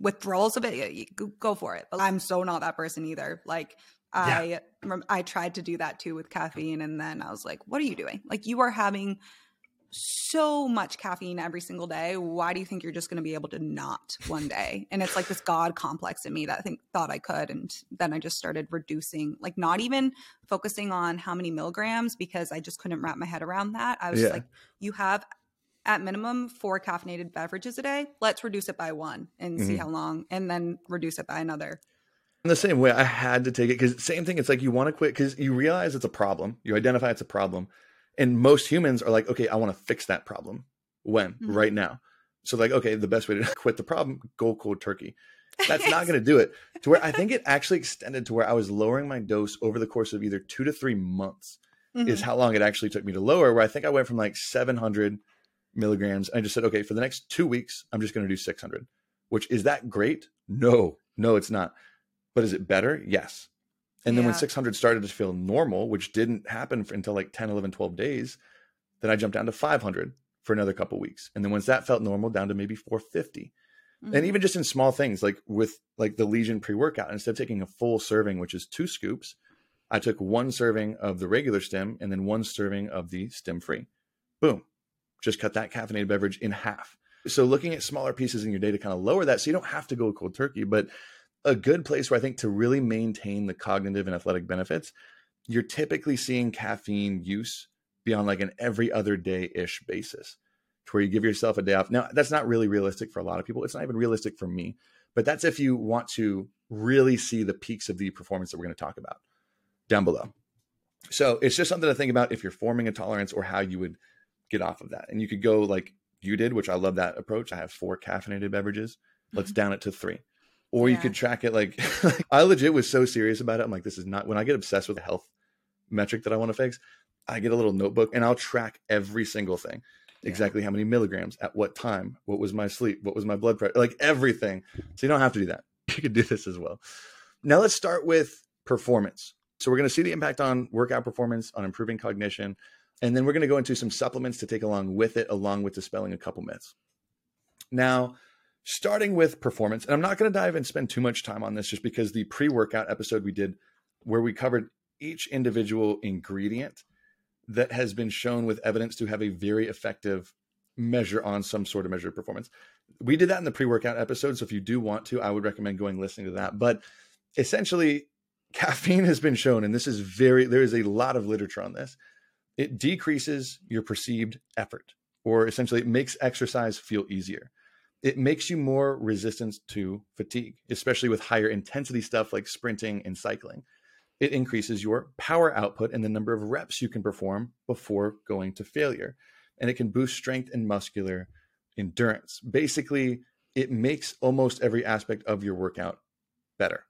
S2: withdrawals of it, you go for it. But I'm so not that person either. Like, I yeah. I tried to do that too with caffeine and then I was like, what are you doing? Like you are having so much caffeine every single day. Why do you think you're just going to be able to not one day? And it's like this god complex in me that I think thought I could. And then I just started reducing, like not even focusing on how many milligrams because I just couldn't wrap my head around that. I was yeah. like, you have at minimum four caffeinated beverages a day. Let's reduce it by one and mm-hmm. see how long, and then reduce it by another.
S1: In the same way, I had to take it because same thing. It's like you want to quit because you realize it's a problem. You identify it's a problem and most humans are like, okay, I want to fix that problem. When? Mm-hmm. Right now. So like, okay, the best way to quit the problem, go cold turkey. That's not going to do it. To where I think it actually extended to where I was lowering my dose over the course of either two to three months mm-hmm. is how long it actually took me to lower. Where I think I went from like 700 milligrams. I just said, okay, for the next two weeks, I'm just going to do 600. Which is that great? No, no, it's not. But is it better? Yes. And then yeah. when 600 started to feel normal, which didn't happen for, until like 10, 11, 12 days, then I jumped down to 500 for another couple weeks. And then once that felt normal, down to maybe 450. Mm-hmm. And even just in small things like with like the Legion pre workout, instead of taking a full serving, which is two scoops, I took one serving of the regular stim and then one serving of the stim free. Boom. Just cut that caffeinated beverage in half. So looking at smaller pieces in your day to kind of lower that so you don't have to go cold turkey, but a good place where I think to really maintain the cognitive and athletic benefits, you're typically seeing caffeine use be on like an every other day ish basis to where you give yourself a day off. Now, that's not really realistic for a lot of people. It's not even realistic for me, but that's if you want to really see the peaks of the performance that we're going to talk about down below. So it's just something to think about if you're forming a tolerance or how you would get off of that. And you could go like you did, which I love that approach. I have four caffeinated beverages. Let's mm-hmm. down it to three or yeah. you could track it like, like I legit was so serious about it. I'm like, this is not when I get obsessed with a health metric that I want to fix. I get a little notebook and I'll track every single thing. Yeah. Exactly how many milligrams at what time, what was my sleep, what was my blood pressure, like everything. So you don't have to do that. You could do this as well. Now let's start with performance. So we're going to see the impact on workout performance, on improving cognition, and then we're going to go into some supplements to take along with it, along with dispelling a couple myths. Now, starting with performance. And I'm not going to dive and spend too much time on this just because the pre workout episode we did, where we covered each individual ingredient that has been shown with evidence to have a very effective measure on some sort of measure of performance. We did that in the pre workout episode. So if you do want to, I would recommend going listening to that. But essentially, caffeine has been shown, and this is very, there is a lot of literature on this. It decreases your perceived effort, or essentially, it makes exercise feel easier it makes you more resistant to fatigue, especially with higher intensity stuff like sprinting and cycling. It increases your power output and the number of reps you can perform before going to failure. And it can boost strength and muscular endurance. Basically, it makes almost every aspect of your workout better.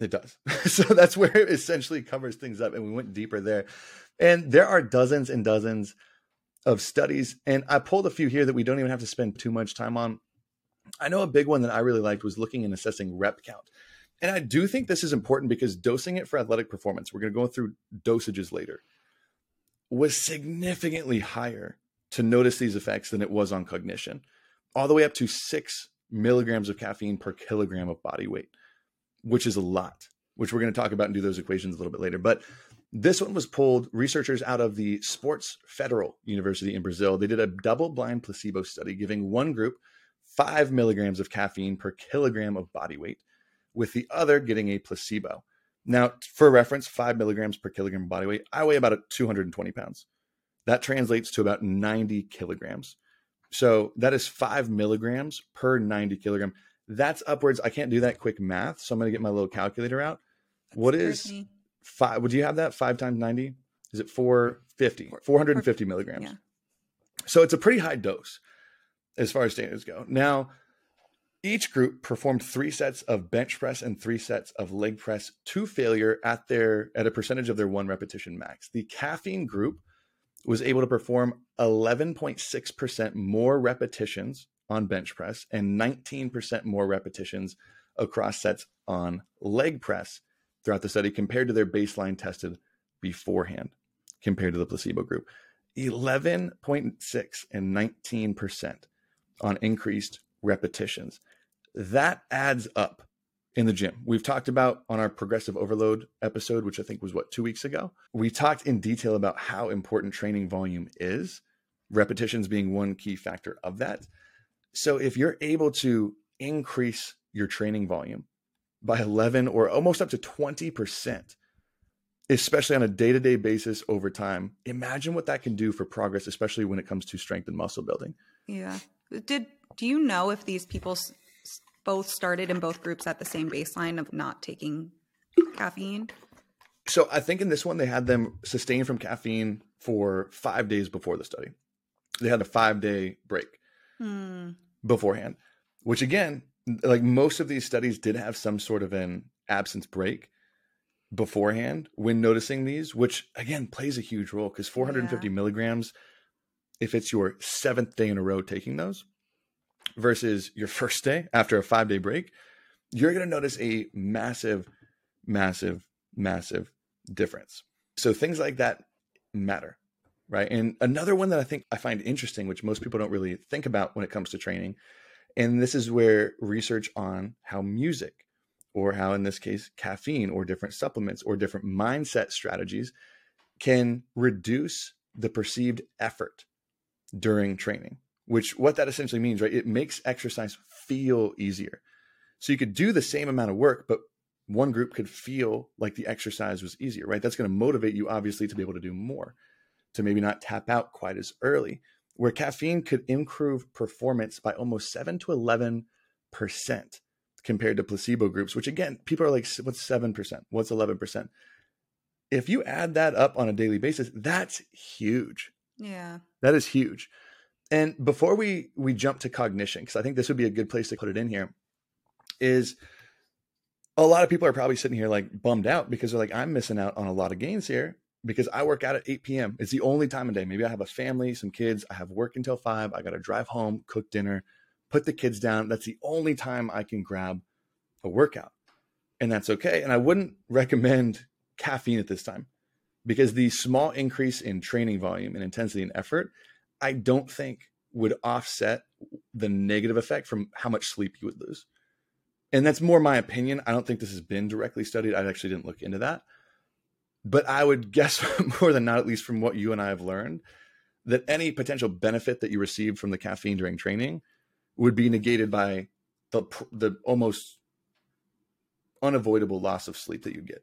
S1: It does. so that's where it essentially covers things up. And we went deeper there. And there are dozens and dozens of studies. And I pulled a few here that we don't even have to spend too much time on. I know a big one that I really liked was looking and assessing rep count. And I do think this is important because dosing it for athletic performance, we're going to go through dosages later, was significantly higher to notice these effects than it was on cognition, all the way up to six milligrams of caffeine per kilogram of body weight, which is a lot, which we're going to talk about and do those equations a little bit later. But this one was pulled researchers out of the Sports Federal University in Brazil. They did a double blind placebo study giving one group five milligrams of caffeine per kilogram of body weight, with the other getting a placebo. Now, for reference, five milligrams per kilogram of body weight, I weigh about 220 pounds. That translates to about 90 kilograms. So that is five milligrams per 90 kilogram. That's upwards. I can't do that quick math. So I'm going to get my little calculator out. That's what is five. Would you have that five times 90? Is it 450? 450 milligrams. Yeah. So it's a pretty high dose as far as standards go. Now, each group performed three sets of bench press and three sets of leg press to failure at their at a percentage of their one repetition max. The caffeine group was able to perform 11.6% more repetitions on bench press and 19% more repetitions across sets on leg press throughout the study compared to their baseline tested beforehand compared to the placebo group. 11.6 and 19% on increased repetitions. That adds up in the gym. We've talked about on our progressive overload episode, which I think was what, two weeks ago. We talked in detail about how important training volume is, repetitions being one key factor of that. So if you're able to increase your training volume by 11 or almost up to 20%, especially on a day to day basis over time. Imagine what that can do for progress, especially when it comes to strength and muscle building.
S2: Yeah. Did do you know if these people s- both started in both groups at the same baseline of not taking caffeine?
S1: So I think in this one they had them sustain from caffeine for five days before the study. They had a five day break
S2: Hmm.
S1: beforehand, which again, like most of these studies did have some sort of an absence break beforehand when noticing these, which again plays a huge role because 450
S2: Yeah.
S1: milligrams, if it's your seventh day in a row taking those versus your first day after a five day break, you're going to notice a massive, massive, massive difference. So things like that matter, right? And another one that I think I find interesting, which most people don't really think about when it comes to training, and this is where research on how music or how in this case caffeine or different supplements or different mindset strategies can reduce the perceived effort during training which what that essentially means right it makes exercise feel easier. So you could do the same amount of work but one group could feel like the exercise was easier right? That's going to motivate you obviously to be able to do more to maybe not tap out quite as early where caffeine could improve performance by almost 7 to 11 percent compared to placebo groups, which again, people are like, what's 7%? What's 11%? If you add that up on a daily basis, that's huge.
S2: Yeah.
S1: That is huge. And before we we jump to cognition, because I think this would be a good place to put it in here, is a lot of people are probably sitting here like bummed out because they're like, I'm missing out on a lot of gains here because I work out at 8 p.m. It's the only time of day. Maybe I have a family, some kids, I have work until five, I got to drive home, cook dinner, put the kids down. That's the only time I can grab a workout. And that's okay. And I wouldn't recommend caffeine at this time because the small increase in training volume and intensity and effort, I don't think would offset the negative effect from how much sleep you would lose. And that's more my opinion. I don't think this has been directly studied. I actually didn't look into that. But I would guess more than not, at least from what you and I have learned, that any potential benefit that you received from the caffeine during training would be negated by the the almost unavoidable loss of sleep that you get.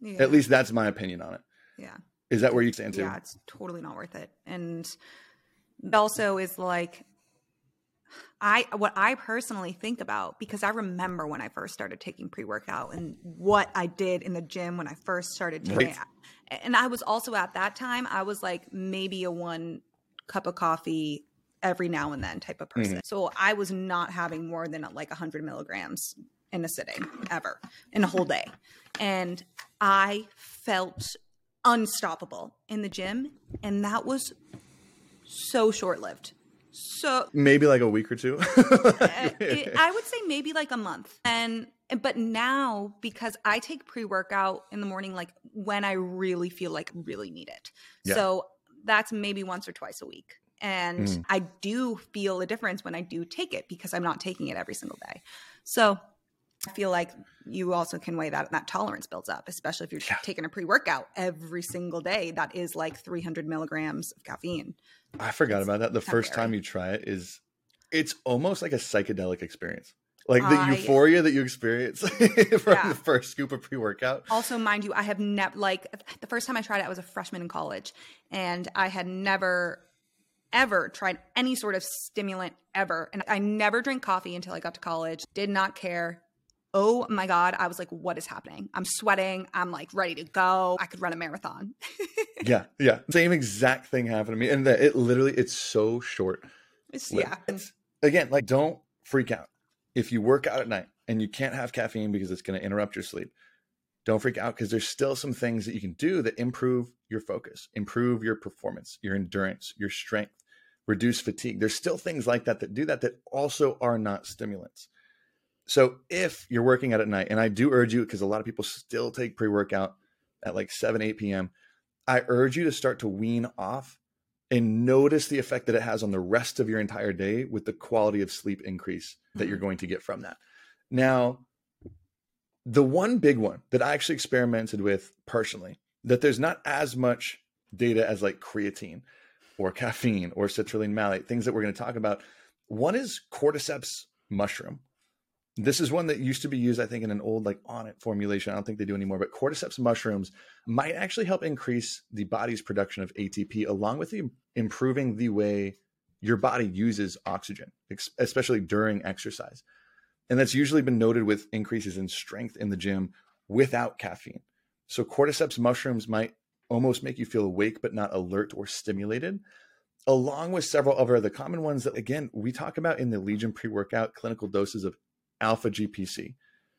S2: Yeah.
S1: At least that's my opinion on it.
S2: Yeah.
S1: Is that where you stand too?
S2: Yeah, it's totally not worth it. And also is like I what I personally think about because I remember when I first started taking pre-workout and what I did in the gym when I first started taking
S1: Right.
S2: it. And I was also at that time I was like maybe a one cup of coffee every now and then type of mm-hmm. person. So I was not having more than like 100 milligrams in a sitting ever in a whole day. And I felt unstoppable in the gym. And that was so short lived. So
S1: Maybe like a week or two.
S2: it, I would say maybe like a month. And but now because I take pre-workout in the morning like when I really feel like really need it.
S1: Yeah.
S2: So that's maybe once or twice a week. And
S1: Mm.
S2: I do feel a difference when I do take it because I'm not taking it every single day. So I feel like you also can weigh that that tolerance builds up, especially if you're
S1: Yeah.
S2: taking a pre-workout every single day. That is like 300 milligrams of caffeine.
S1: I forgot
S2: It's
S1: about that. The first time you try it is it's almost like a psychedelic experience. Like the
S2: I-
S1: euphoria that you experience from
S2: Yeah.
S1: the first scoop of pre-workout.
S2: Also, mind you, I have never like the first time I tried it, I was a freshman in college, and I had never ever tried any sort of stimulant ever, and I never drank coffee until I got to college. Did not care. Oh my god, I was like, what is happening? I'm sweating. I'm like ready to go. I could run a marathon.
S1: yeah, yeah. Same exact thing happened to me. And that it literally it's so short.
S2: It's, yeah,
S1: It's- again, like don't freak out. If you work out at night and you can't have caffeine because it's going to interrupt your sleep, don't freak out because there's still some things that you can do that improve your focus, improve your performance, your endurance, your strength, reduce fatigue. There's still things like that that do that that also are not stimulants. So if you're working out at night, and I do urge you because a lot of people still take pre workout at like 7, 8 p.m., I urge you to start to wean off and notice the effect that it has on the rest of your entire day with the quality of sleep increase that you're mm-hmm. going to get from that. Now, the one big one that I actually experimented with personally, that there's not as much data as like creatine or caffeine or citrulline malate, things that we're going to talk about. One is cordyceps mushroom. This is one that used to be used, I think, in an old like Onnit formulation. I don't think they do anymore, but cordyceps mushrooms might actually help increase the body's production of ATP, along with the improving the way your body uses oxygen, especially during exercise. And that's usually been noted with increases in strength in the gym without caffeine. So cordyceps mushrooms might almost make you feel awake but not alert or stimulated, along with several other the common ones that again we talk about in the Legion pre-workout clinical doses of alpha GPC,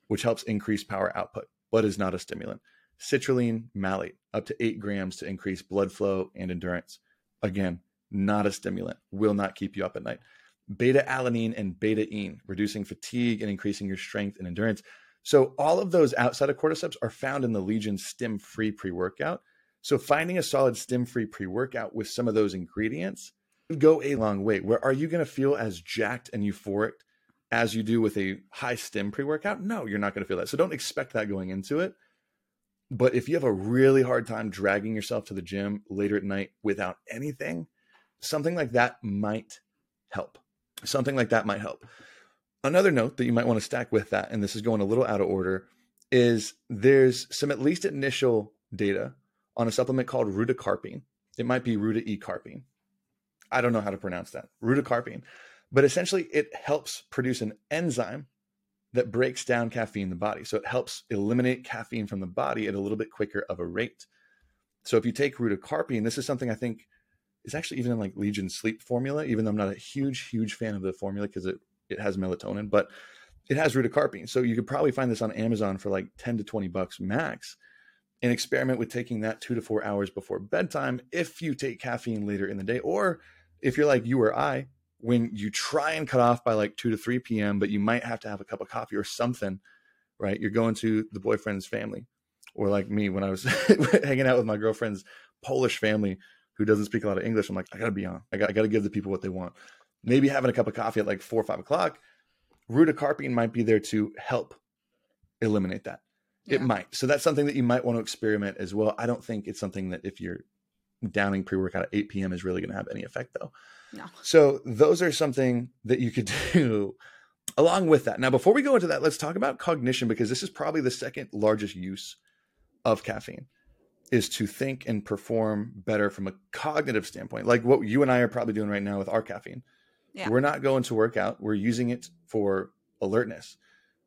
S1: which helps increase power output, but is not a stimulant. Citrulline malate, up to eight grams to increase blood flow and endurance. Again, not a stimulant, will not keep you up at night. Beta alanine and betaine, reducing fatigue and increasing your strength and endurance. So, all of those outside of cordyceps are found in the Legion stim free pre workout. So, finding a solid stim free pre workout with some of those ingredients would go a long way. Where are you going to feel as jacked and euphoric as you do with a high stim pre workout, no, you're not going to feel that. So don't expect that going into it. But if you have a really hard time dragging yourself to the gym later at night without anything, something like that might help. Something like that might help. Another note that you might want to stack with that, and this is going a little out of order, is there's some at least initial data on a supplement called rutacarpine. It might be ruta e carpine. I don't know how to pronounce that. Rutacarpine but essentially, it helps produce an enzyme that breaks down caffeine in the body. So it helps eliminate caffeine from the body at a little bit quicker of a rate. So if you take rutacarpine, this is something I think is actually even in like Legion sleep formula, even though I'm not a huge, huge fan of the formula because it, it has melatonin, but it has rutacarpine. So you could probably find this on Amazon for like 10 to 20 bucks max and experiment with taking that two to four hours before bedtime if you take caffeine later in the day, or if you're like you or I, when you try and cut off by like 2 to 3 p.m., but you might have to have a cup of coffee or something, right? You're going to the boyfriend's family. Or like me, when I was hanging out with my girlfriend's Polish family who doesn't speak a lot of English, I'm like, I gotta be on. I got, I got to give the people what they want. Maybe having a cup of coffee at like four or five o'clock, rutacarpine might be there to help eliminate that. Yeah. It might. So that's something that you might want to experiment as well. I don't think it's something that if you're downing pre workout at 8 p.m. is really going to have any effect though.
S2: No.
S1: So those are something that you could do along with that. Now, before we go into that, let's talk about cognition because this is probably the second largest use of caffeine is to think and perform better from a cognitive standpoint. Like what you and I are probably doing right now with our caffeine. Yeah. We're not going to work out. We're using it for alertness,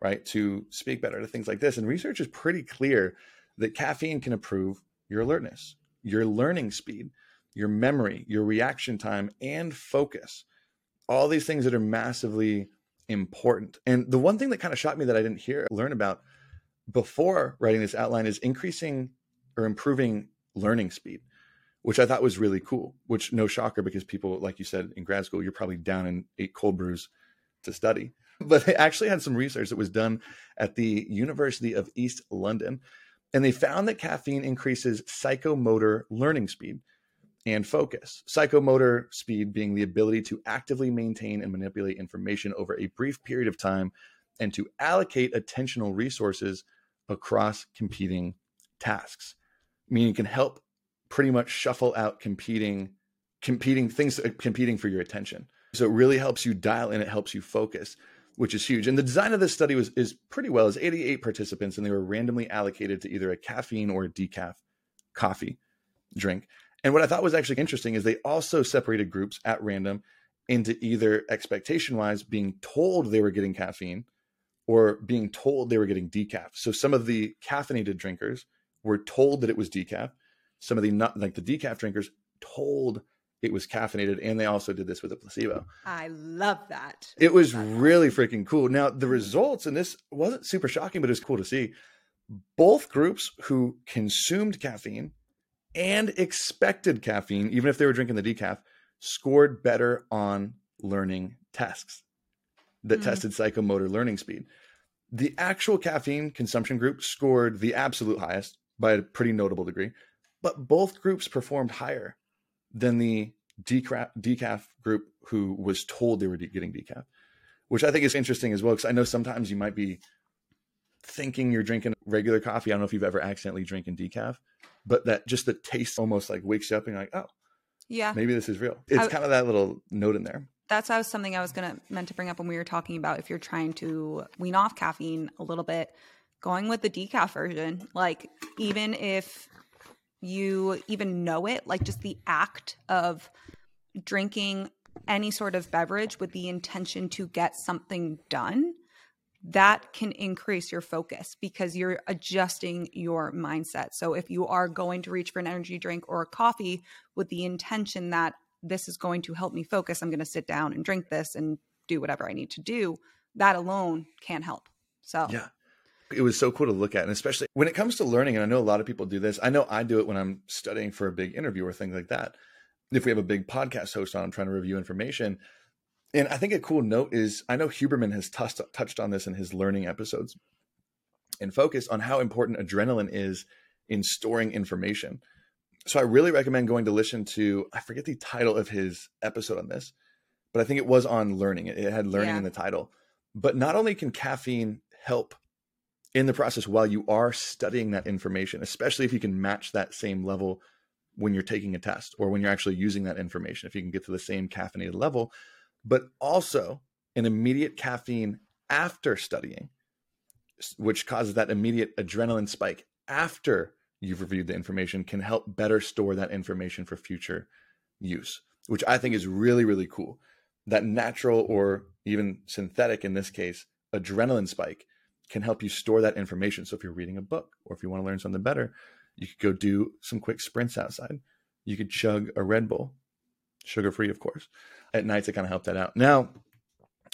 S1: right? To speak better to things like this. And research is pretty clear that caffeine can improve your alertness, your learning speed, your memory, your reaction time, and focus. All these things that are massively important. And the one thing that kind of shocked me that I didn't hear learn about before writing this outline is increasing or improving learning speed, which I thought was really cool. Which no shocker because people, like you said, in grad school, you're probably down in eight cold brews to study. But they actually had some research that was done at the University of East London, and they found that caffeine increases psychomotor learning speed and focus. Psychomotor speed being the ability to actively maintain and manipulate information over a brief period of time and to allocate attentional resources across competing tasks. Meaning it can help pretty much shuffle out competing competing things competing for your attention. So it really helps you dial in, it helps you focus, which is huge. And the design of this study was is pretty well. It's 88 participants and they were randomly allocated to either a caffeine or a decaf coffee drink. And what I thought was actually interesting is they also separated groups at random into either expectation wise being told they were getting caffeine or being told they were getting decaf. So some of the caffeinated drinkers were told that it was decaf. Some of the not like the decaf drinkers told it was caffeinated and they also did this with a placebo.
S2: I love that.
S1: It was really freaking cool. Now the results and this wasn't super shocking but it was cool to see. Both groups who consumed caffeine and expected caffeine, even if they were drinking the decaf, scored better on learning tests that mm. tested psychomotor learning speed. The actual caffeine consumption group scored the absolute highest by a pretty notable degree, but both groups performed higher than the decaf, decaf group who was told they were de- getting decaf, which I think is interesting as well. Because I know sometimes you might be thinking you're drinking regular coffee. I don't know if you've ever accidentally drinking decaf, but that just the taste almost like wakes you up and you're like, oh,
S2: Yeah.
S1: maybe this is real. It's
S2: I-
S1: kind of that little note in there.
S2: that's was something I was gonna meant to bring up when we were talking about if you're trying to wean off caffeine a little bit, going with the decaf version. Like even if you even know it, like just the act of drinking any sort of beverage with the intention to get something done, that can increase your focus because you're adjusting your mindset. So if you are going to reach for an energy drink or a coffee with the intention that this is going to help me focus, I'm going to sit down and drink this and do whatever I need to do, that alone can help. So
S1: Yeah. It was so cool to look at. And especially when it comes to learning, and I know a lot of people do this. I know I do it when I'm studying for a big interview or things like that. If we have a big podcast host on, I'm trying to review information. And I think a cool note is I know Huberman has touched touched on this in his learning episodes and focused on how important adrenaline is in storing information. So I really recommend going to listen to I forget the title of his episode on this, but I think it was on learning. It had learning
S2: Yeah.
S1: in the title. But not only can caffeine help in the process while you are studying that information, especially if you can match that same level when you're taking a test or when you're actually using that information, if you can get to the same caffeinated level, but also an immediate caffeine after studying, which causes that immediate adrenaline spike after you've reviewed the information, can help better store that information for future use, which I think is really, really cool. That natural or even synthetic, in this case, adrenaline spike can help you store that information. So if you're reading a book or if you want to learn something better, you could go do some quick sprints outside. You could chug a Red Bull, sugar free, of course, at night to kind of help that out. Now,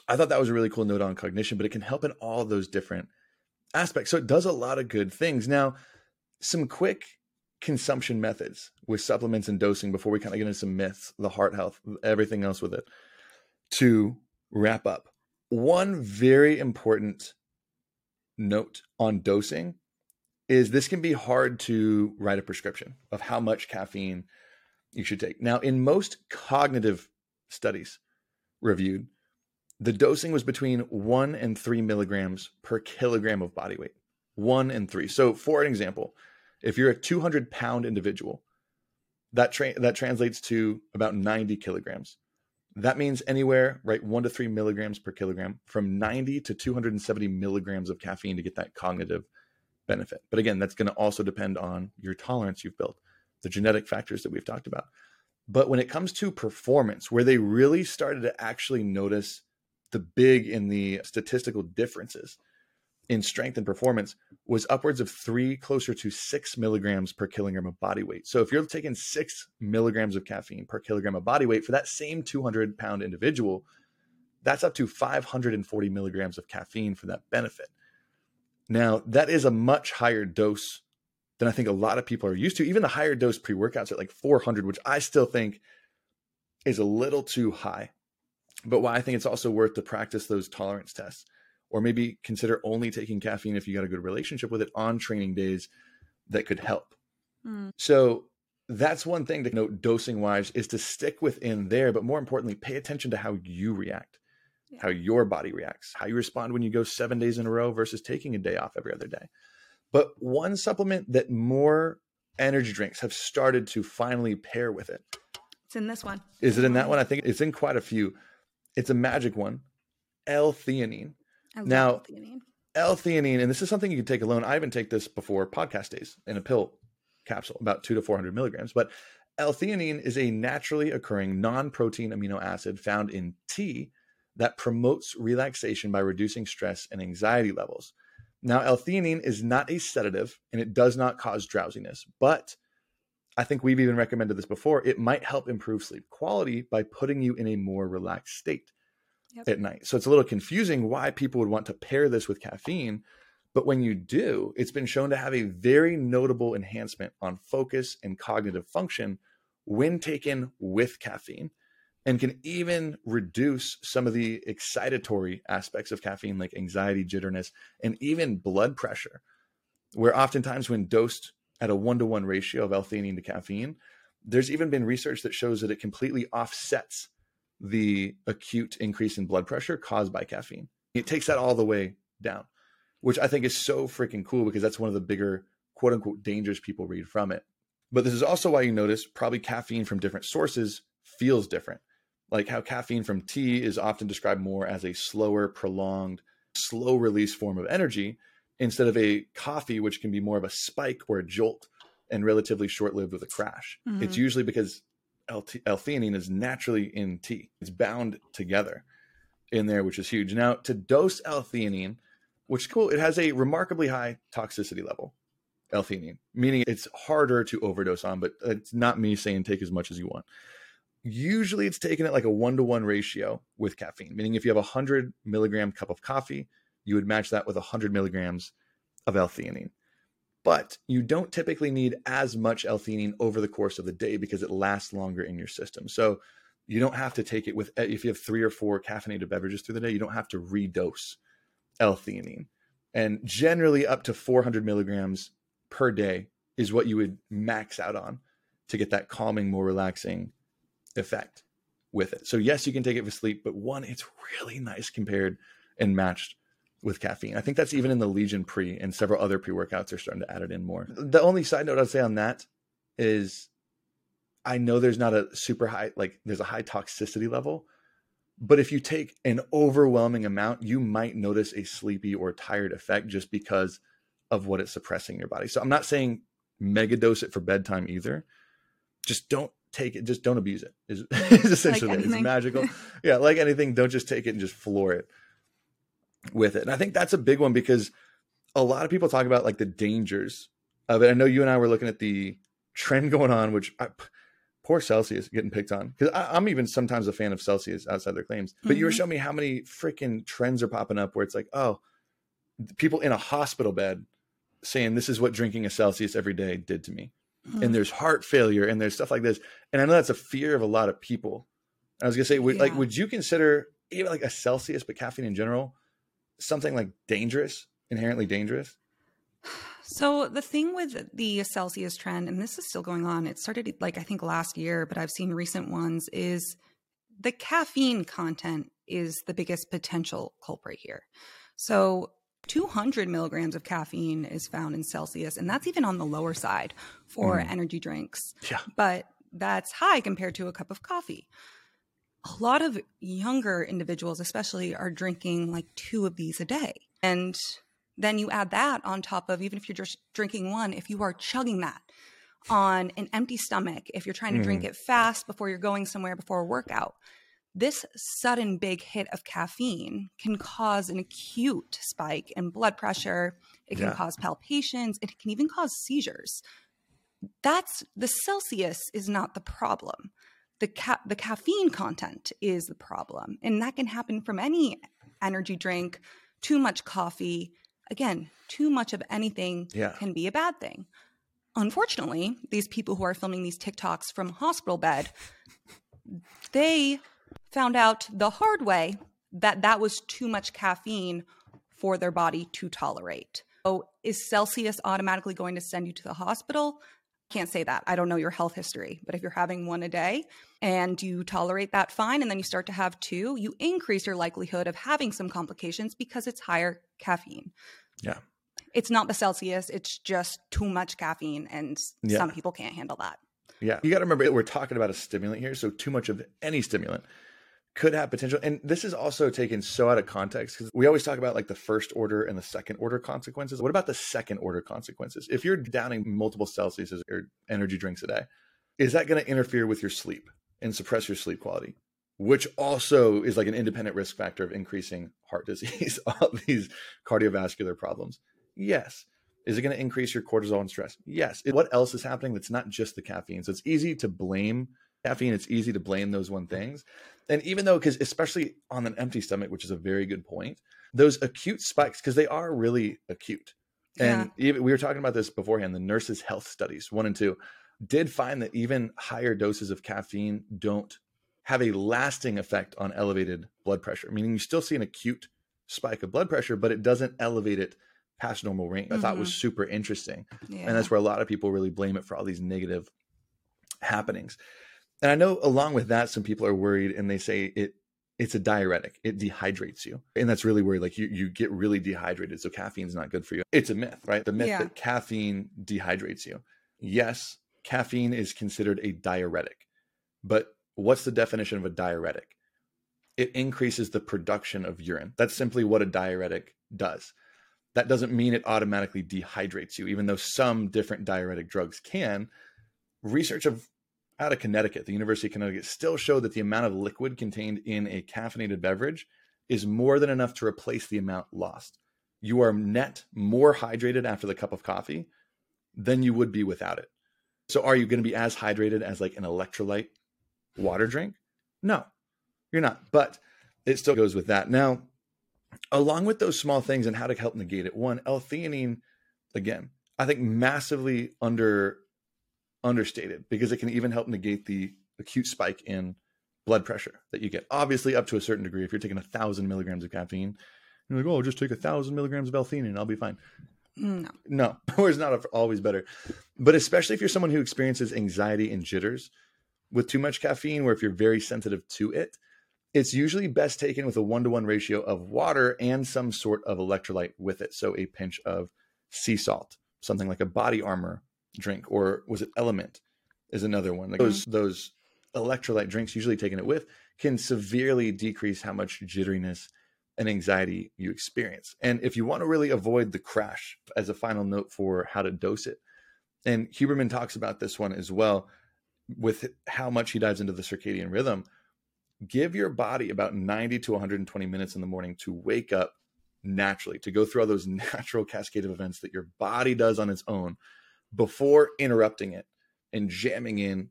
S1: I thought that was a really cool note on cognition, but it can help in all those different aspects. So it does a lot of good things. Now, some quick consumption methods with supplements and dosing before we kind of get into some myths, the heart health, everything else with it to wrap up. One very important note on dosing is this can be hard to write a prescription of how much caffeine you should take. Now, in most cognitive studies reviewed, the dosing was between one and three milligrams per kilogram of body weight. One and three. So, for an example, if you're a 200 pound individual, that tra- that translates to about 90 kilograms. That means anywhere, right, one to three milligrams per kilogram, from 90 to 270 milligrams of caffeine to get that cognitive benefit. But again, that's going to also depend on your tolerance you've built, the genetic factors that we've talked about. But when it comes to performance, where they really started to actually notice the big in the statistical differences in strength and performance was upwards of three, closer to six milligrams per kilogram of body weight. So if you're taking six milligrams of caffeine per kilogram of body weight for that same 200 pound individual, that's up to 540 milligrams of caffeine for that benefit. Now, that is a much higher dose than I think a lot of people are used to. Even the higher dose pre workouts at like 400, which I still think is a little too high. But why I think it's also worth to practice those tolerance tests or maybe consider only taking caffeine if you got a good relationship with it on training days that could help.
S2: Mm.
S1: So that's one thing to note dosing wise is to stick within there, but more importantly, pay attention to how you react,
S2: Yeah.
S1: how your body reacts, how you respond when you go seven days in a row versus taking a day off every other day. But one supplement that more energy drinks have started to finally pair with it
S2: it's in this one.
S1: is it in that one? I think it's in quite a few. It's a magic one, L-theanine. Now-
S2: L-theanine.
S1: L-theanine, and this is something you can take alone. I even take this before podcast days in a pill capsule, about two to 400 milligrams. But L-theanine is a naturally occurring non-protein amino acid found in tea that promotes relaxation by reducing stress and anxiety levels. Now, L-theanine is not a sedative and it does not cause drowsiness, but I think we've even recommended this before. It might help improve sleep quality by putting you in a more relaxed state
S2: Yep.
S1: at night. So it's a little confusing why people would want to pair this with caffeine. But when you do, it's been shown to have a very notable enhancement on focus and cognitive function when taken with caffeine. and can even reduce some of the excitatory aspects of caffeine, like anxiety, jitterness, and even blood pressure. Where oftentimes, when dosed at a one to one ratio of L theanine to caffeine, there's even been research that shows that it completely offsets the acute increase in blood pressure caused by caffeine. It takes that all the way down, which I think is so freaking cool because that's one of the bigger quote unquote dangers people read from it. But this is also why you notice probably caffeine from different sources feels different. Like how caffeine from tea is often described more as a slower, prolonged, slow release form of energy instead of a coffee, which can be more of a spike or a jolt and relatively short lived with a crash. Mm-hmm. It's usually because L-theanine is naturally in tea. It's bound together in there, which is huge. Now, to dose L-theanine, which is cool, it has a remarkably high toxicity level. L-theanine, meaning it's harder to overdose on, but it's not me saying take as much as you want. Usually, it's taken at like a one to one ratio with caffeine, meaning if you have a hundred milligram cup of coffee, you would match that with a hundred milligrams of L-theanine but you don't typically need as much L-theanine over the course of the day because it lasts longer in your system. So you don't have to take it with eh, if you have three or four caffeinated beverages through the day, you don't have to redose L-theanine. And generally, up to 400 milligrams per day is what you would max out on to get that calming, more relaxing effect with it. So yes, you can take it for sleep, but one, it's really nice compared and matched with caffeine. I think that's even in the Legion pre and several other pre workouts are starting to add it in more. The only side note I'd say on that is I know there's not a super high, like there's a high toxicity level, but if you take an overwhelming amount, you might notice a sleepy or tired effect just because of what it's suppressing your body. So I'm not saying mega dose it for bedtime either. Just don't take it, just don't abuse it. Is, is essentially like it's magical. yeah, like anything, don't just take it and just floor it with it. And I think that's a big one because a lot of people talk about like the dangers of it. I know you and I were looking at the trend going on, which I, poor Celsius getting picked on because I'm even sometimes a fan of Celsius outside their claims. But mm-hmm. you were mm-hmm. showing me how many freaking trends are popping up where it's like, oh, people in a hospital bed saying this is what drinking a Celsius every day did to me. Mm-hmm. And there's heart failure and there's stuff like this. And I know that's a fear of a lot of people. I was gonna say, would, yeah. like, would you consider even like a Celsius, but caffeine in general, something like dangerous, inherently dangerous?
S2: So the thing with the Celsius trend, and this is still going on, it started like I think last year, but I've seen recent ones, is the caffeine content is the biggest potential culprit here. So 200 milligrams of caffeine is found in Celsius, and that's even on the lower side for mm. energy drinks.
S1: Yeah.
S2: But that's high compared to a cup of coffee a lot of younger individuals, especially, are drinking like two of these a day. And then you add that on top of even if you're just drinking one, if you are chugging that on an empty stomach, if you're trying to mm. drink it fast before you're going somewhere before a workout, this sudden big hit of caffeine can cause an acute spike in blood pressure. It can yeah. cause palpitations. It can even cause seizures. That's the Celsius is not the problem the ca- the caffeine content is the problem and that can happen from any energy drink too much coffee again too much of anything yeah. can be a bad thing. Unfortunately these people who are filming these tiktoks from hospital bed they found out the hard way that that was too much caffeine for their body to tolerate. So is celsius automatically going to send you to the hospital can't say that. I don't know your health history. But if you're having one a day and you tolerate that fine, and then you start to have two, you increase your likelihood of having some complications because it's higher caffeine.
S1: Yeah.
S2: It's not the Celsius, it's just too much caffeine. And yeah. some people can't handle that.
S1: Yeah. You got to remember, we're talking about a stimulant here. So, too much of any stimulant could have potential. And this is also taken so out of context because we always talk about like the first order and the second order consequences. What about the second order consequences? If you're downing multiple Celsius or energy drinks a day, is that going to interfere with your sleep and suppress your sleep quality? Which also is like an independent risk factor of increasing heart disease, all these cardiovascular problems. Yes. Is it going to increase your cortisol and stress? Yes. What else is happening that's not just the caffeine? So it's easy to blame caffeine. It's easy to blame those one things and even though because especially on an empty stomach which is a very good point those acute spikes because they are really acute and yeah. even, we were talking about this beforehand the nurses health studies one and two did find that even higher doses of caffeine don't have a lasting effect on elevated blood pressure, meaning you still see an acute spike of blood pressure, but it doesn't elevate it past normal range. I thought was
S2: Mhm.
S1: super interesting.
S2: Yeah.
S1: And that's where a lot of people really blame it for all these negative happenings. And I know along with that, some people are worried and they say it it's a diuretic. It dehydrates you. And that's really where like you, you get really dehydrated. So caffeine's not good for you. It's a myth, right? The myth
S2: Yeah.
S1: that caffeine dehydrates you. Yes, caffeine is considered a diuretic. But what's the definition of a diuretic? It increases the production of urine. That's simply what a diuretic does. That doesn't mean it automatically dehydrates you, even though some different diuretic drugs can. Research of out of Connecticut, the University of Connecticut, still showed that the amount of liquid contained in a caffeinated beverage is more than enough to replace the amount lost. You are net more hydrated after the cup of coffee than you would be without it. So, are you going to be as hydrated as like an electrolyte water drink? No, you're not. But it still goes with that. Now, along with those small things and how to help negate it, one, L-theanine, again, I think massively under understated because it can even help negate the acute spike in blood pressure that you get. Obviously, up to a certain degree. If you're taking a thousand milligrams of caffeine, you're like, oh, just take a thousand milligrams of L-theanine, and I'll be fine.
S2: no.
S1: No, or it's not always better. But especially if you're someone who experiences anxiety and jitters with too much caffeine, or if you're very sensitive to it, it's usually best taken with a one to one ratio of water and some sort of electrolyte with it. So a pinch of sea salt, something like a body armor drink, or was it LMNT is another one. Like mm-hmm. those those electrolyte drinks, usually taking it with, can severely decrease how much jitteriness and anxiety you experience. And if you want to really avoid the crash, as a final note for how to dose it, and Huberman talks about this one as well, with how much he dives into the circadian rhythm. Give your body about 90 to 120 minutes in the morning to wake up naturally, to go through all those natural cascade of events that your body does on its own before interrupting it and jamming in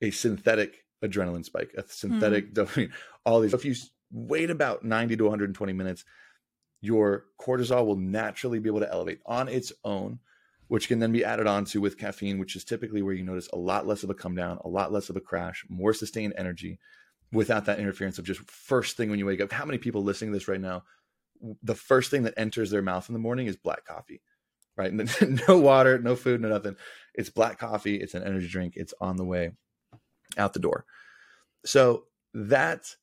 S1: a synthetic adrenaline spike, a synthetic mm-hmm. dopamine, all these. If you wait about 90 to 120 minutes, your cortisol will naturally be able to elevate on its own, which can then be added on to with caffeine, which is typically where you notice a lot less of a come down, a lot less of a crash, more sustained energy without that interference of just first thing when you wake up. How many people listening to this right now, the first thing that enters their mouth in the morning is black coffee, right? No water, no food, no nothing. It's black coffee. It's an energy drink. It's on the way out the door. So that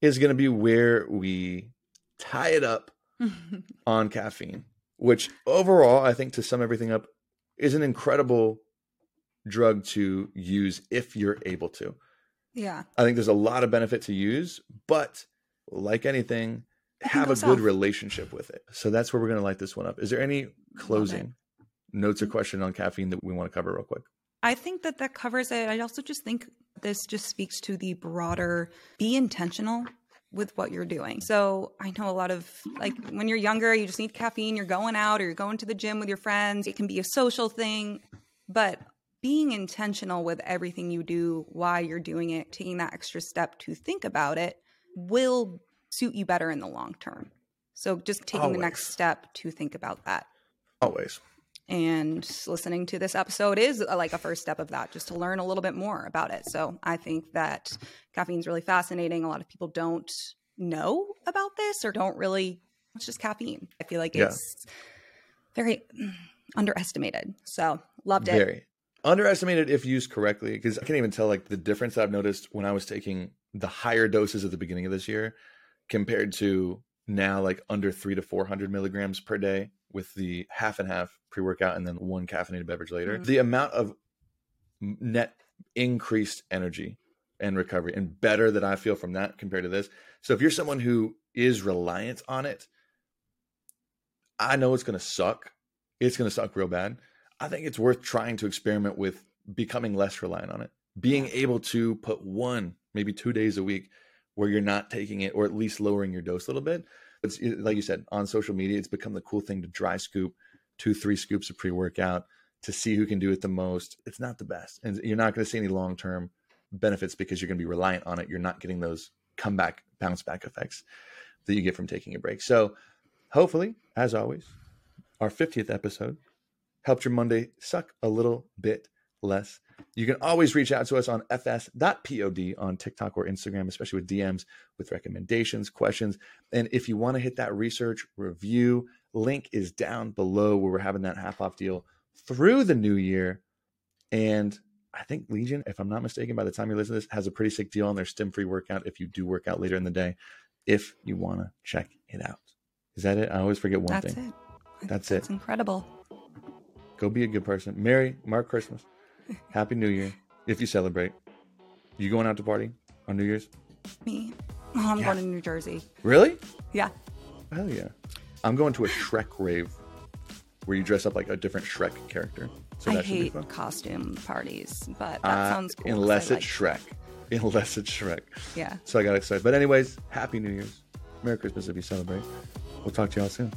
S1: is going to be where we tie it up on caffeine, which overall, I think to sum everything up, is an incredible drug to use if you're able to.
S2: yeah.
S1: I think there's a lot of benefit to use, but like anything, have a good
S2: south.
S1: relationship with it. So that's where we're going to light this one up. Is there any closing notes or question on caffeine that we want to cover real quick?
S2: I think that that covers it. I also just think this just speaks to the broader be intentional with what you're doing. So I know a lot of like when you're younger, you just need caffeine, you're going out or you're going to the gym with your friends. It can be a social thing, but being intentional with everything you do, why you're doing it, taking that extra step to think about it will suit you better in the long term. So just taking the next step to think about that
S1: Always.
S2: and listening to this episode is uh, like a first step of that just to learn a little bit more about it so i think that caffeine's really fascinating a lot of people don't know about this or don't really it's just caffeine i feel like
S1: Yeah.
S2: it's very mm, underestimated so loved it
S1: Very underestimated if used correctly. Because I can't even tell like the difference I've noticed when I was taking the higher doses at the beginning of this year compared to now, like under three to 400 milligrams per day with the half and half pre workout and then one caffeinated beverage later.
S2: Mhm.
S1: The amount of net increased energy and recovery and better that I feel from that compared to this. So if you're someone who is reliant on it, I know it's going to suck. It's going to suck real bad. I think it's worth trying to experiment with becoming less reliant on it. Being able to put one, maybe two days a week where you're not taking it or at least lowering your dose a little bit. It's like you said on social media, it's become the cool thing to dry scoop two, three scoops of pre workout to see who can do it the most. It's not the best. And you're not going to see any long term benefits because you're going to be reliant on it. You're not getting those comeback, bounce back effects that you get from taking a break. So, hopefully, as always, our 50th episode helped your Monday suck a little bit less. You can always reach out to us on fs.pod on TikTok or Instagram, especially with DMs with recommendations, questions. And if you want to hit that research review, link is down below where we're having that half off deal through the new year. And I think Legion, if I'm not mistaken, by the time you listen to this, has a pretty sick deal on their stim free workout if you do work out later in the day, if you want to check it out. Is that it? I always forget one thing.
S2: That's
S1: thing.
S2: it.
S1: That's
S2: That's
S1: it.
S2: incredible.
S1: Go be a good person. Merry, Mark Christmas. Happy New Year. If you celebrate. You going out to party on New Year's?
S2: Me. Oh, I'm
S1: Yeah.
S2: going to New Jersey.
S1: Really?
S2: Yeah.
S1: Hell yeah. I'm going to a Shrek rave where you dress up like a different Shrek character. So
S2: I
S1: that should be
S2: hate
S1: fun.
S2: costume parties, but that
S1: Uh,
S2: sounds cool.
S1: Unless it's
S2: like-
S1: Shrek. Unless it's Shrek.
S2: Yeah.
S1: So I got excited. But anyways, Happy New Year's. Merry Christmas if you celebrate. We'll talk to y'all soon.